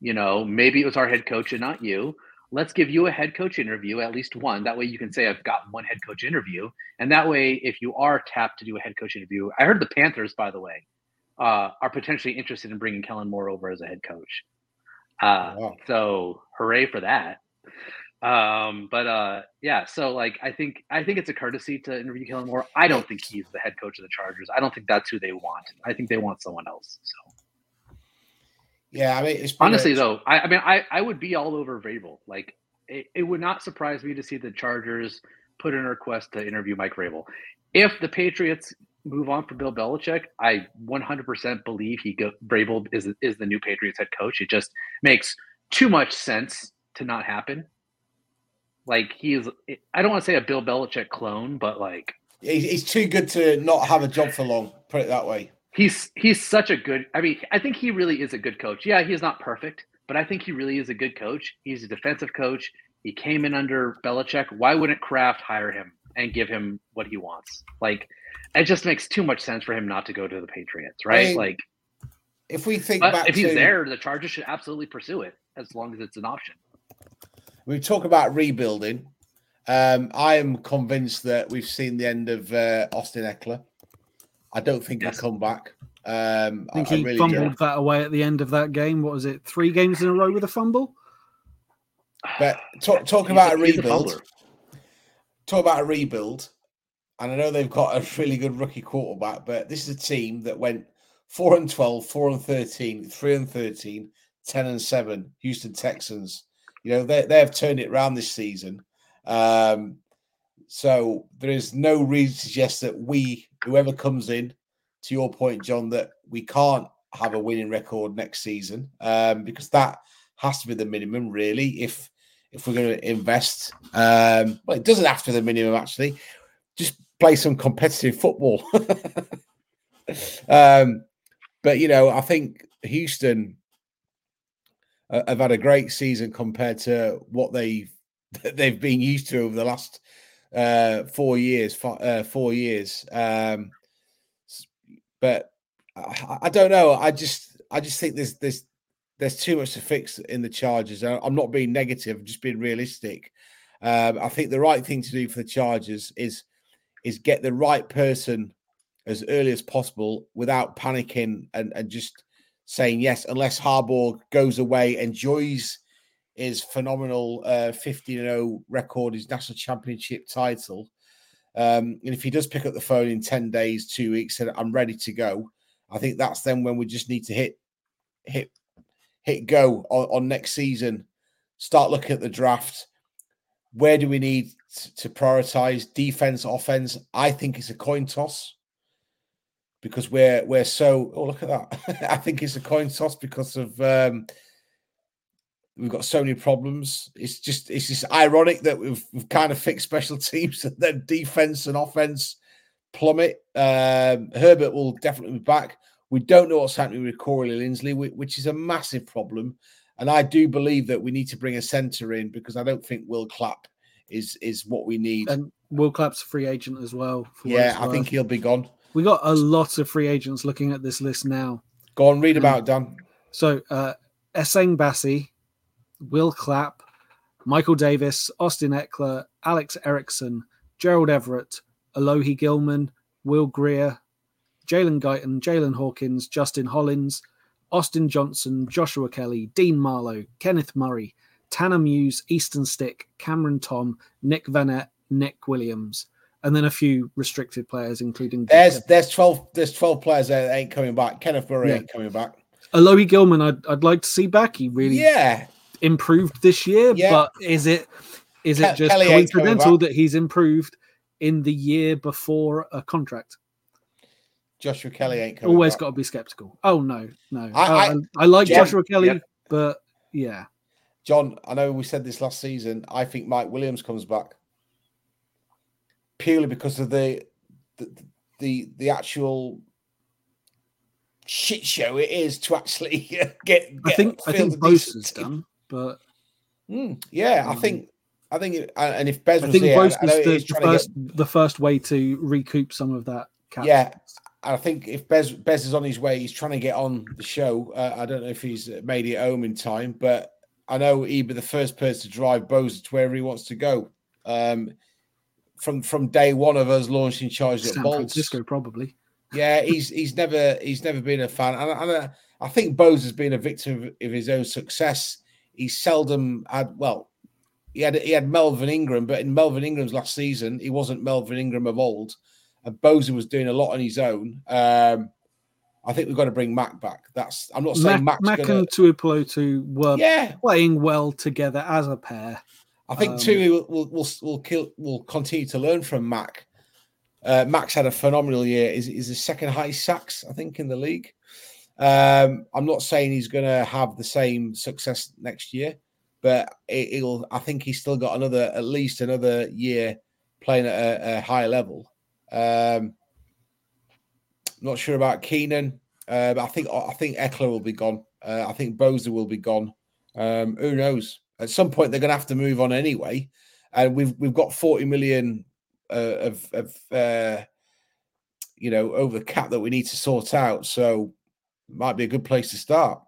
Speaker 4: You know, maybe it was our head coach and not you. Let's give you a head coach interview, at least one. That way you can say, I've got one head coach interview. And that way, if you are tapped to do a head coach interview, I heard the Panthers, by the way, uh, are potentially interested in bringing Kellen Moore over as a head coach. Uh,
Speaker 2: Wow.
Speaker 4: So hooray for that um but uh yeah so like i think i think it's a courtesy to interview Kellen Moore. i don't think he's the head coach of the chargers i don't think that's who they want i think they want someone else so
Speaker 2: Yeah, I mean, it's
Speaker 4: honestly though i, I mean I, I would be all over Vrabel. like it, it would not surprise me to see the chargers put in a request to interview mike Vrabel. if the patriots move on for bill belichick i 100% believe he go Vrabel is is the new patriots head coach it just makes too much sense to not happen like he is, I don't want to say a Bill Belichick clone, but like
Speaker 2: he's, he's too good to not have a job for long. Put it that way.
Speaker 4: He's he's such a good I mean, I think he really is a good coach. Yeah, he's not perfect, but I think he really is a good coach. He's a defensive coach. He came in under Belichick. Why wouldn't Kraft hire him and give him what he wants? Like it just makes too much sense for him not to go to the Patriots, right?
Speaker 2: mean,
Speaker 4: like
Speaker 2: If we think back
Speaker 4: if he's
Speaker 2: to,
Speaker 4: there, the Chargers should absolutely pursue it as long as it's an option.
Speaker 2: we talk about rebuilding. Um, I am convinced that we've seen the end of uh, Austin Ekeler. I don't think
Speaker 4: Yes.
Speaker 2: he'll come back. Um,
Speaker 3: I think
Speaker 2: I,
Speaker 3: he
Speaker 2: really
Speaker 3: fumbled
Speaker 2: do.
Speaker 3: that away at the end of that game. What was it? Three games in a row with a fumble.
Speaker 2: But talk, *sighs* talking
Speaker 4: He's
Speaker 2: about a
Speaker 4: a
Speaker 2: rebuild,
Speaker 4: fumbler.
Speaker 2: talk about a rebuild, and I know they've got a really good rookie quarterback, but this is a team that went 4 and 12, 4 and 13, 3 and 13, 10 and 7, Houston Texans. You know, they, they have turned it around this season. Um, so there is no reason to suggest that we, whoever comes in, to your point, John, that we can't have a winning record next season um, because that has to be the minimum, really. If if we're going to invest, um, well, it doesn't have to be the minimum actually. Just play some competitive football. *laughs* um, but you know, I think Houston uh, have had a great season compared to what they *laughs* they've been used to over the last uh, four years. Four, uh, four years. Um, but I, I don't know. I just I just think there's there's there's too much to fix in the Chargers. I'm not being negative. I'm just being realistic. Um, I think the right thing to do for the Chargers is is get the right person as early as possible without panicking and, and just saying yes, unless Harbaugh goes away, enjoys his phenomenal uh, 15 0 record, his national championship title. Um, and if he does pick up the phone in 10 days, two weeks, and I'm ready to go, I think that's then when we just need to hit hit hit go on, on next season. Start looking at the draft. Where do we need to prioritize defense, offense? I think it's a coin toss because we're we're so. Oh, look at that! *laughs* I think it's a coin toss because of um, we've got so many problems. It's just it's just ironic that we've we've kind of fixed special *laughs* teams and then defense and offense plummet. Um, Herbert will definitely be back. We don't know what's happening with Corey Linsley, which is a massive problem. And I do believe that we need to bring a centre in because I don't think Will Clapp is is what we need.
Speaker 3: And Will Clapp's a free agent as well.
Speaker 2: Yeah, I think he'll be gone.
Speaker 3: We got a lot of free agents looking at this list now.
Speaker 2: Go on, read about it, Dan.
Speaker 3: So uh Essang Bassey, Will Clapp, Michael Davis, Austin Ekeler, Alex Erickson, Gerald Everett, Alohi Gilman, Will Greer, Jalen Guyton, Jalen Hawkins, Justin Hollins, Austin Johnson, Joshua Kelly, Dean Marlowe, Kenneth Murray, Tanner Muse, Easton Stick, Cameron Tom, Nick Vannett, Nick Williams, and then a few restricted players, including
Speaker 2: there's there's twelve there's twelve players that ain't coming back. Kenneth Murray yeah. ain't coming back.
Speaker 3: Alohi Gilman, I'd I'd like to see back. He really
Speaker 2: yeah
Speaker 3: improved this year, yeah. but is it is it just Kelly coincidental that he's improved in the year before a contract?
Speaker 2: Joshua Kelly ain't.
Speaker 3: Always got to be skeptical. Oh no, no. I, oh, I, I like John, Joshua Kelly, yeah. but yeah.
Speaker 2: John, I know we said this last season. I think Mike Williams comes back purely because of the the the, the actual shit show it is to actually get. *laughs* get
Speaker 3: I think I think Bosa's done, but
Speaker 2: mm, yeah, um, I think I think it, and if Bez
Speaker 3: was I think
Speaker 2: here,
Speaker 3: Bosa's the, the first get... the first way to recoup some of that.
Speaker 2: Cap yeah, I think if Bez Bez is on his way, he's trying to get on the show. Uh, I don't know if he's made it home in time, but I know he'd be the first person to drive Bose to wherever he wants to go. Um, from from day one of us launching Charged Up Bolts.
Speaker 3: Francisco, probably.
Speaker 2: Yeah, he's he's never he's never been a fan, and, and uh, I think Bose has been a victim of, of his own success. He seldom had well, he had he had Melvin Ingram, but in Melvin Ingram's last season, he wasn't Melvin Ingram of old and Bosa was doing a lot on his own. Um, I think we've got to bring Mac back. That's I'm not saying
Speaker 3: Mac,
Speaker 2: Mac
Speaker 3: gonna... and Tuipulotu were yeah. playing well together as a pair.
Speaker 2: I think um, Tui will will will will, kill, will continue to learn from Mac. Uh, Max had a phenomenal year. Is is the second highest sacks I think in the league. Um, I'm not saying he's going to have the same success next year, but it, will I think he's still got another at least another year playing at a, a high level. Um, not sure about Keenan, uh, but I think I think Ekeler will be gone. Uh, I think Bosa will be gone. Um, who knows? At some point, they're going to have to move on anyway, and we've we've got forty million uh, of of uh, you know over the cap that we need to sort out. So, might be a good place to start.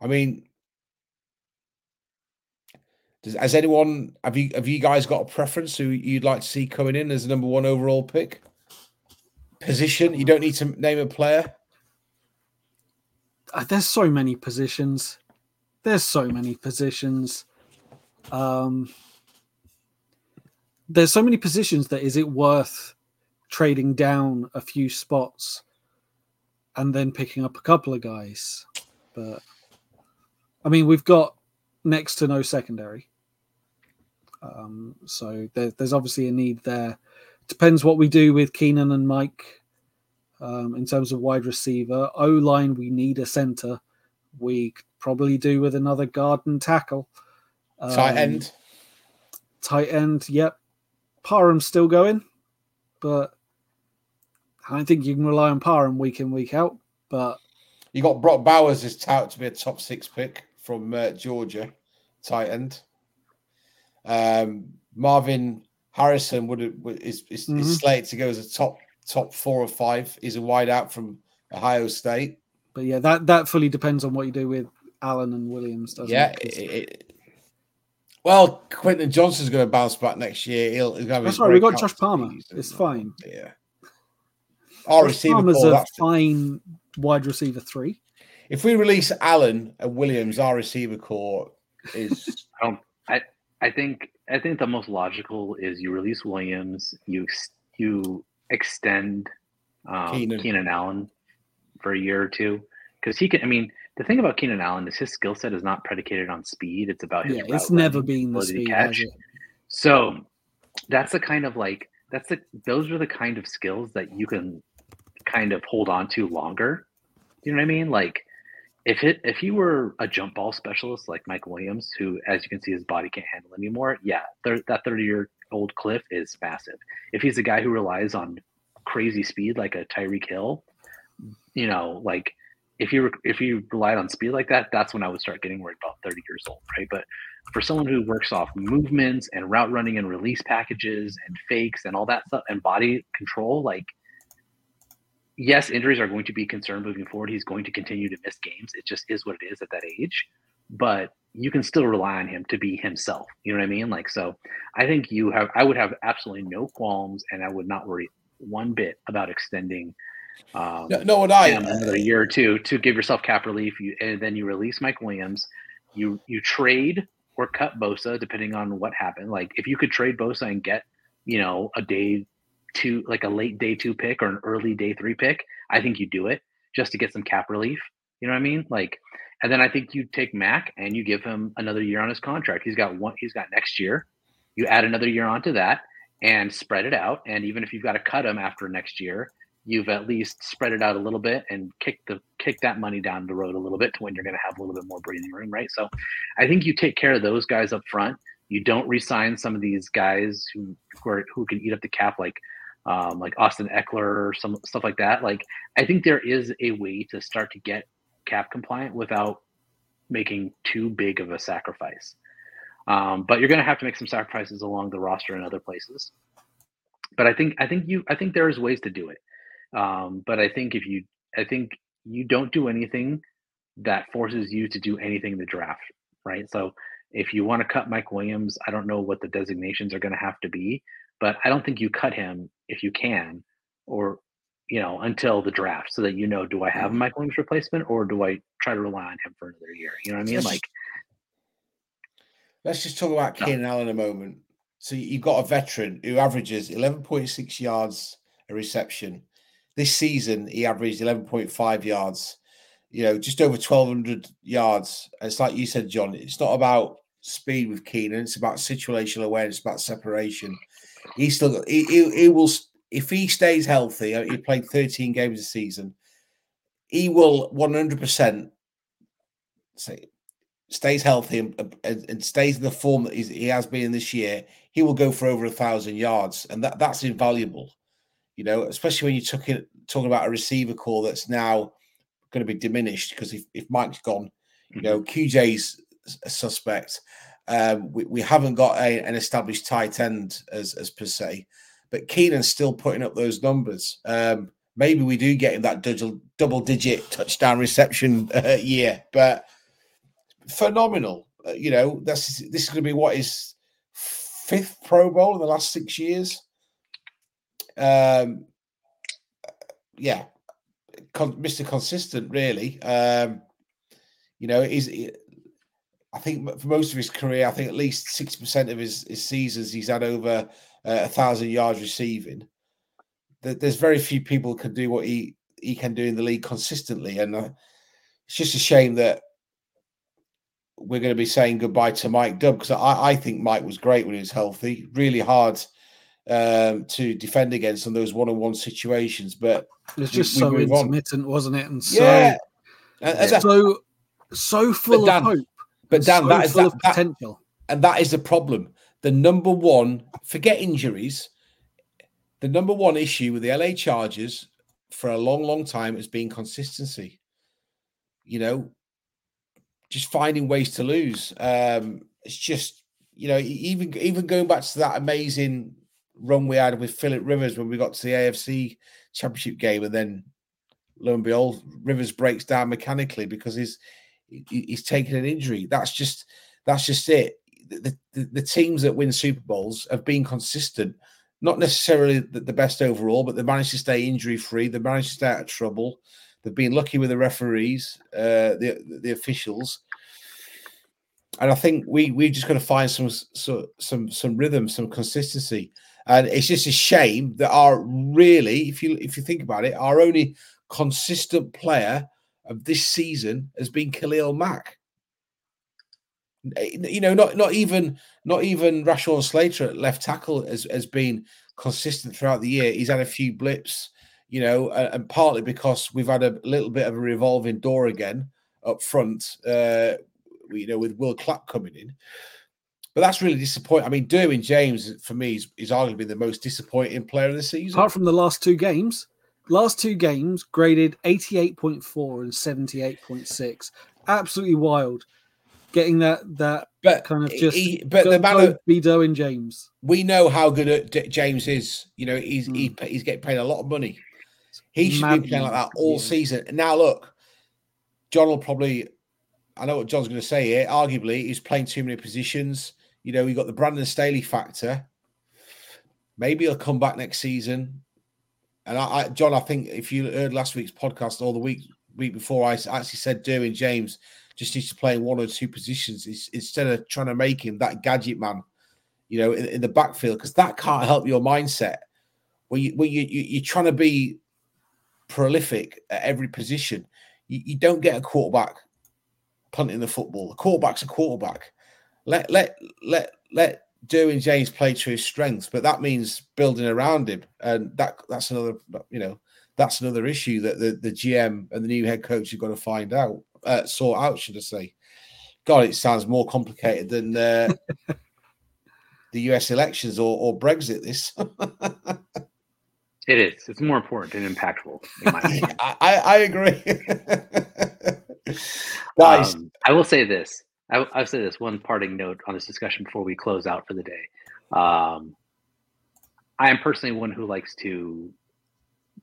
Speaker 2: I mean, does, has anyone have you have you guys got a preference who you'd like to see coming in as the number one overall pick? Position? You don't need to name a player.
Speaker 3: Uh, there's so many positions. There's so many positions. Um, there's so many positions that is it worth trading down a few spots and then picking up a couple of guys? But I mean, we've got next to no secondary. Um, so there, there's obviously a need there. Depends what we do with Keenan and Mike um, in terms of wide receiver. O line, we need a center. We could probably do with another guard and tackle.
Speaker 2: Tight
Speaker 3: Um,
Speaker 2: end.
Speaker 3: Tight end, yep. Parham's still going, but I don't think you can rely on Parham week in, week out. But
Speaker 2: You got Brock Bowers is touted to be a top six pick from uh, Georgia, tight end. Um, Marvin Harrison would would- is, is,
Speaker 3: Mhm.
Speaker 2: is slated to go as a top top four or five. He's a wide out from Ohio State.
Speaker 3: but yeah, that that fully depends on what you do with Allen and Williams, doesn't
Speaker 2: yeah.
Speaker 3: it? 'Cause
Speaker 2: it- it- well, Quentin Johnston's going to bounce back next year. He'll, he'll have
Speaker 3: That's right. We got Josh Palmer.
Speaker 2: season.
Speaker 3: It's fine.
Speaker 2: Yeah. Our
Speaker 3: Josh
Speaker 2: receiver
Speaker 3: Palmer's
Speaker 2: core,
Speaker 3: a
Speaker 2: that's-
Speaker 3: fine wide receiver three.
Speaker 2: if we release Allen and Williams, our receiver corps is *laughs*
Speaker 4: I I think I think the most logical is you release Williams, you you extend um,
Speaker 2: Keenan.
Speaker 4: Keenan. Allen for a year or two because he can. I mean, the thing about Keenan Allen is his skill set is not predicated on speed; it's about his.
Speaker 3: Yeah, it's never been the
Speaker 4: ability to
Speaker 3: speed.
Speaker 4: catch. So that's the kind of like that's the those are the kind of skills that you can kind of hold on to longer. You know what I mean? Like if it if he were a jump ball specialist like Mike Williams, who as you can see his body can't handle anymore, yeah, thir- that thirty year old cliff is massive. If he's a guy who relies on crazy speed like a Tyreek Hill, you know, like if you if you relied on speed like that, that's when I would start getting worried about 30 years old, right? But for someone who works off movements and route running and release packages and fakes and all that stuff and body control, like yes, injuries are going to be a concern moving forward. He's going to continue to miss games. It just is what it is at that age. But you can still rely on him to be himself. You know what I mean? Like so I think you have I would have absolutely no qualms and I would not worry one bit about extending um,
Speaker 2: no, no, what I
Speaker 4: another year or two to give yourself cap relief. You and then you release Mike Williams. You you trade or cut Bosa depending on what happened. Like if you could trade Bosa and get you know a day two like a late day two pick or an early day three pick, I think you do it just to get some cap relief. You know what I mean? Like, and then I think you take Mac and you give him another year on his contract. He's got one. He's got next year. You add another year onto that and spread it out. And even if you've got to cut him after next year, you've at least spread it out a little bit and kick the kick that money down the road a little bit to when you're going to have a little bit more breathing room, right? So, I think you take care of those guys up front. You don't resign some of these guys who who, are, who can eat up the cap, like um, like Austin Ekeler or some stuff like that. Like I think there is a way to start to get cap compliant without making too big of a sacrifice. Um, but you're going to have to make some sacrifices along the roster and other places. But I think I think you I think there's ways to do it. Um, but I think if you I think you don't do anything that forces you to do anything in the draft, right? So if you want to cut Mike Williams, I don't know what the designations are going to have to be, but I don't think you cut him if you can, or you know, until the draft, so that you know, do I have a mm-hmm. Mike Williams replacement, or do I try to rely on him for another year? You know what I mean?
Speaker 2: Let's
Speaker 4: Like,
Speaker 2: Let's just talk about
Speaker 4: No.
Speaker 2: Keenan Allen a moment. So you've got a veteran who averages 11.6 yards a reception. This season, he averaged 11.5 yards, you know, just over 1,200 yards. It's like you said, John, it's not about speed with Keenan, it's about situational awareness, about separation. He's still got, he, he, he will, if he stays healthy, uh, he played 13 games a season, he will 100% say, stays healthy and, and, and stays in the form that he's, he has been in this year, he will go for over a thousand yards, and that that's invaluable. You know, especially when you took it talking about a receiver call that's now going to be diminished because if, if Mike's gone, you know, QJ's a suspect. Um, we, we haven't got a, an established tight end as as per se, but Keenan's still putting up those numbers. Um, maybe we do get him that double double digit touchdown reception uh, year, but phenomenal. Uh, you know, that's this is going to be what is fifth Pro Bowl in the last six years. Um, yeah, con- Mr. Consistent, really. Um, you know, is I think for most of his career, I think at least sixty percent of his, his seasons he's had over uh, a thousand yards receiving. There's very few people can do what he he can do in the league consistently, and uh, it's just a shame that we're going to be saying goodbye to Mike Dubb because I, I think Mike was great when he was healthy. Really hard um, to defend against in those one-on-one situations, but
Speaker 3: It was just
Speaker 2: we
Speaker 3: so
Speaker 2: move on.
Speaker 3: intermittent, wasn't it? And so
Speaker 2: yeah. And- and
Speaker 3: so so full
Speaker 2: Dan,
Speaker 3: of hope.
Speaker 2: But Dan,
Speaker 3: so
Speaker 2: that is that,
Speaker 3: of
Speaker 2: that,
Speaker 3: potential.
Speaker 2: and that is the problem. The number one, forget injuries. The number one issue with the LA Chargers for a long, long time has been consistency. You know, just finding ways to lose. Um, it's just, you know, even even going back to that amazing run we had with Philip Rivers when we got to the AFC Championship game, and then lo and behold, Rivers breaks down mechanically because he- he's taken an injury. That's just that's just it. The, the, the teams that win Super Bowls have been consistent, not necessarily the, the best overall, but they managed to stay injury free. They managed to stay out of trouble. They've been lucky with the referees, uh, the the officials, and I think we we just got to find some so, some some rhythm, some consistency. And it's just a shame that our really, if you if you think about it, our only consistent player of this season has been Khalil Mack. You know, not not even not even Rashawn Slater at left tackle has, has been consistent throughout the year. He's had a few blips, you know, and, and partly because we've had a little bit of a revolving door again up front. Uh, you know, with Will Clapp coming in. But that's really disappointing. I mean, Derwin James for me is, is arguably the most disappointing player of the season.
Speaker 3: Apart from the last two games, last two games graded 88.4 and 78.6. Absolutely wild. Getting that that
Speaker 2: but
Speaker 3: kind of just
Speaker 2: he, but
Speaker 3: go,
Speaker 2: the man of-
Speaker 3: be Derwin James.
Speaker 2: we know how good D- James is. You know, he's he,
Speaker 3: Mm.
Speaker 2: he's getting paid a lot of money. He should be playing like that all
Speaker 3: yeah.
Speaker 2: season. Now, look, John will probably. I know what John's going to say here. Arguably, he's playing too many positions. You know, you got the Brandon Staley factor. Maybe he'll come back next season. And I, I, John, I think if you heard last week's podcast or the week week before, I actually said Derwin James just needs to play in one or two positions instead of trying to make him that gadget man, you know, in, in the backfield because that can't help your mindset. When you when you, you you're trying to be prolific at every position, you, you don't get a quarterback punting the football. The quarterback's a quarterback. Let let let let Derwin James play to his strengths, but that means building around him, and that that's another you know that's another issue that the, the GM and the new head coach have got to find out, uh, sort out, should I say? God, it sounds more complicated than uh, *laughs* the US elections or, or Brexit. This,
Speaker 4: It is. It's more important and impactful, in my.
Speaker 2: I, *laughs* I, I agree, *laughs* guys.
Speaker 4: Um, I will say this. I, I'll say this one parting note on this discussion before we close out for the day. Um, I am personally one who likes to.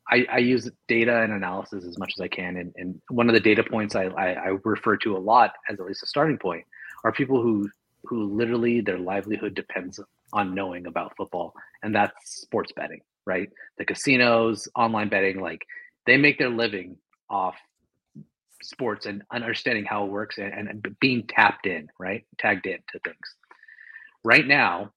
Speaker 4: I, I use data and analysis as much as I can, and, and one of the data points I, I, I refer to a lot as at least a starting point are people who who literally their livelihood depends on knowing about football, and that's sports betting, right? The casinos, online betting, like they make their living off sports and understanding how it works and, and being tapped in, right? Tagged in to things. Right now,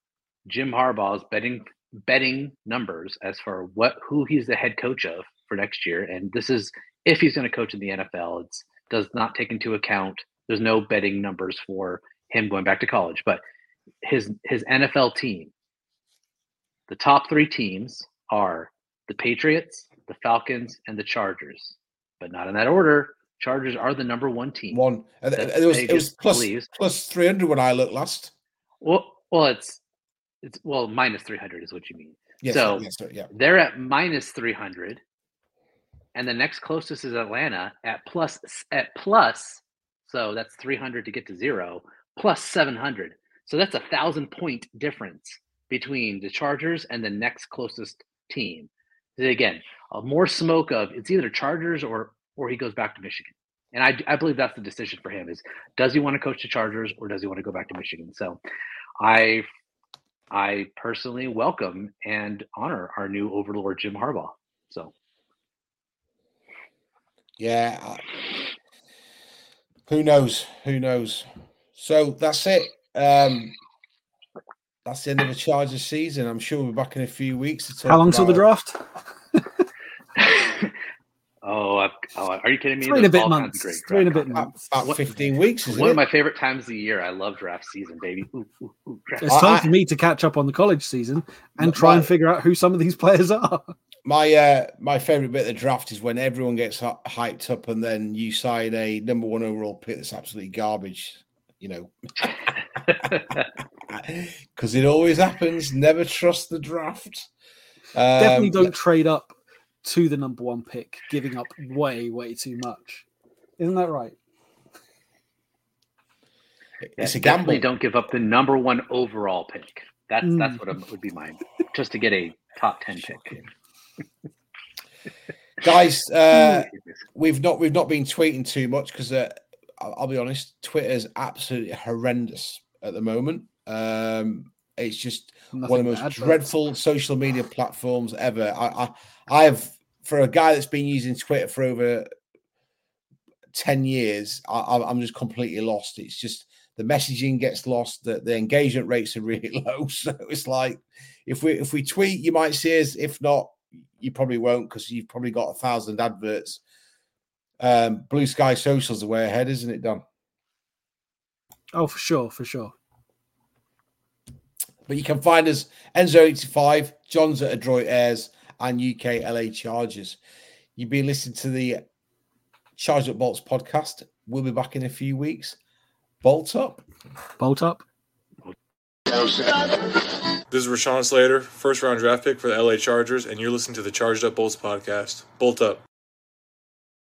Speaker 4: Jim Harbaugh is betting betting numbers as for what who he's the head coach of for next year. And this is if he's going to coach in the NFL. It's does not take into account there's no betting numbers for him going back to college, but his his NFL team, the top three teams are the Patriots, the Falcons, and the Chargers. But not in that order. Chargers are the number one team.
Speaker 2: One, and, it was it was plus three hundred when I looked last.
Speaker 4: Well, well, it's it's well minus three hundred is what you mean.
Speaker 2: Yes,
Speaker 4: So-
Speaker 2: yes, sir, yeah.
Speaker 4: They're at minus three hundred, and the next closest is Atlanta at plus at plus. So that's three hundred to get to zero plus seven hundred. So that's a thousand point difference between the Chargers and the next closest team. Again, more smoke of it's either Chargers or or he goes back to Michigan. And I, I believe that's the decision for him is does he want to coach the Chargers or does he want to go back to Michigan? So I I personally welcome and honor our new overlord Jim Harbaugh. So
Speaker 2: Yeah. Who knows? Who knows? So that's it. Um that's the end of the Chargers season. I'm sure we'll be back in a few weeks to talk
Speaker 3: How long till the draft? *laughs* *laughs*
Speaker 4: oh, I've, Oh, are you kidding me?
Speaker 3: Three and a bit
Speaker 4: all kinds of
Speaker 3: months.
Speaker 4: great
Speaker 3: Three and a bit months.
Speaker 2: About
Speaker 4: What-
Speaker 2: 15 weeks, isn't
Speaker 4: One
Speaker 2: it?
Speaker 4: of my favorite times of the year. I love draft season, baby. Ooh, ooh, ooh, draft
Speaker 3: It's time
Speaker 2: I-
Speaker 3: for me to catch up on the college season and
Speaker 2: My-
Speaker 3: try and figure out who some of these *laughs* players are.
Speaker 2: My uh, my favorite bit of the draft is when everyone gets hyped up and then you sign a number one overall pick that's absolutely garbage. You know, *laughs* *laughs* because it always happens. Never trust the draft. Um,
Speaker 3: Definitely don't trade up to the number one pick, giving up way, way too much. Isn't that right?
Speaker 2: It's
Speaker 4: Yeah,
Speaker 2: a
Speaker 4: definitely
Speaker 2: gamble.
Speaker 4: don't give up the number one overall pick. That's
Speaker 3: Mm.
Speaker 4: that's what it would be mine, just to get a top ten pick. *laughs*
Speaker 2: Guys, uh, we've not we've not been tweeting too much because uh, I'll, I'll be honest, Twitter's absolutely horrendous at the moment. Um, it's just one of the most
Speaker 3: adverts.
Speaker 2: dreadful social media platforms ever. I, I I have for a guy that's been using Twitter for over ten years. I, I'm I'm just completely lost. It's just the messaging gets lost. The, the engagement rates are *laughs* really low. So it's like if we if we tweet, you might see us. If not, you probably won't because you've probably got a thousand adverts. Um, Blue Sky Socials the way ahead, isn't it, Don?
Speaker 3: Oh, for sure, for sure.
Speaker 2: But you can find us Enzo85, John's at Adroit Airs, and UK LA Chargers. You've been listening to the Charged Up Bolts podcast. We'll be back in a few weeks. Bolt up.
Speaker 3: Bolt up.
Speaker 1: This is Rashawn Slater, first round draft pick for the LA Chargers, and you're listening to the Charged Up Bolts podcast. Bolt up.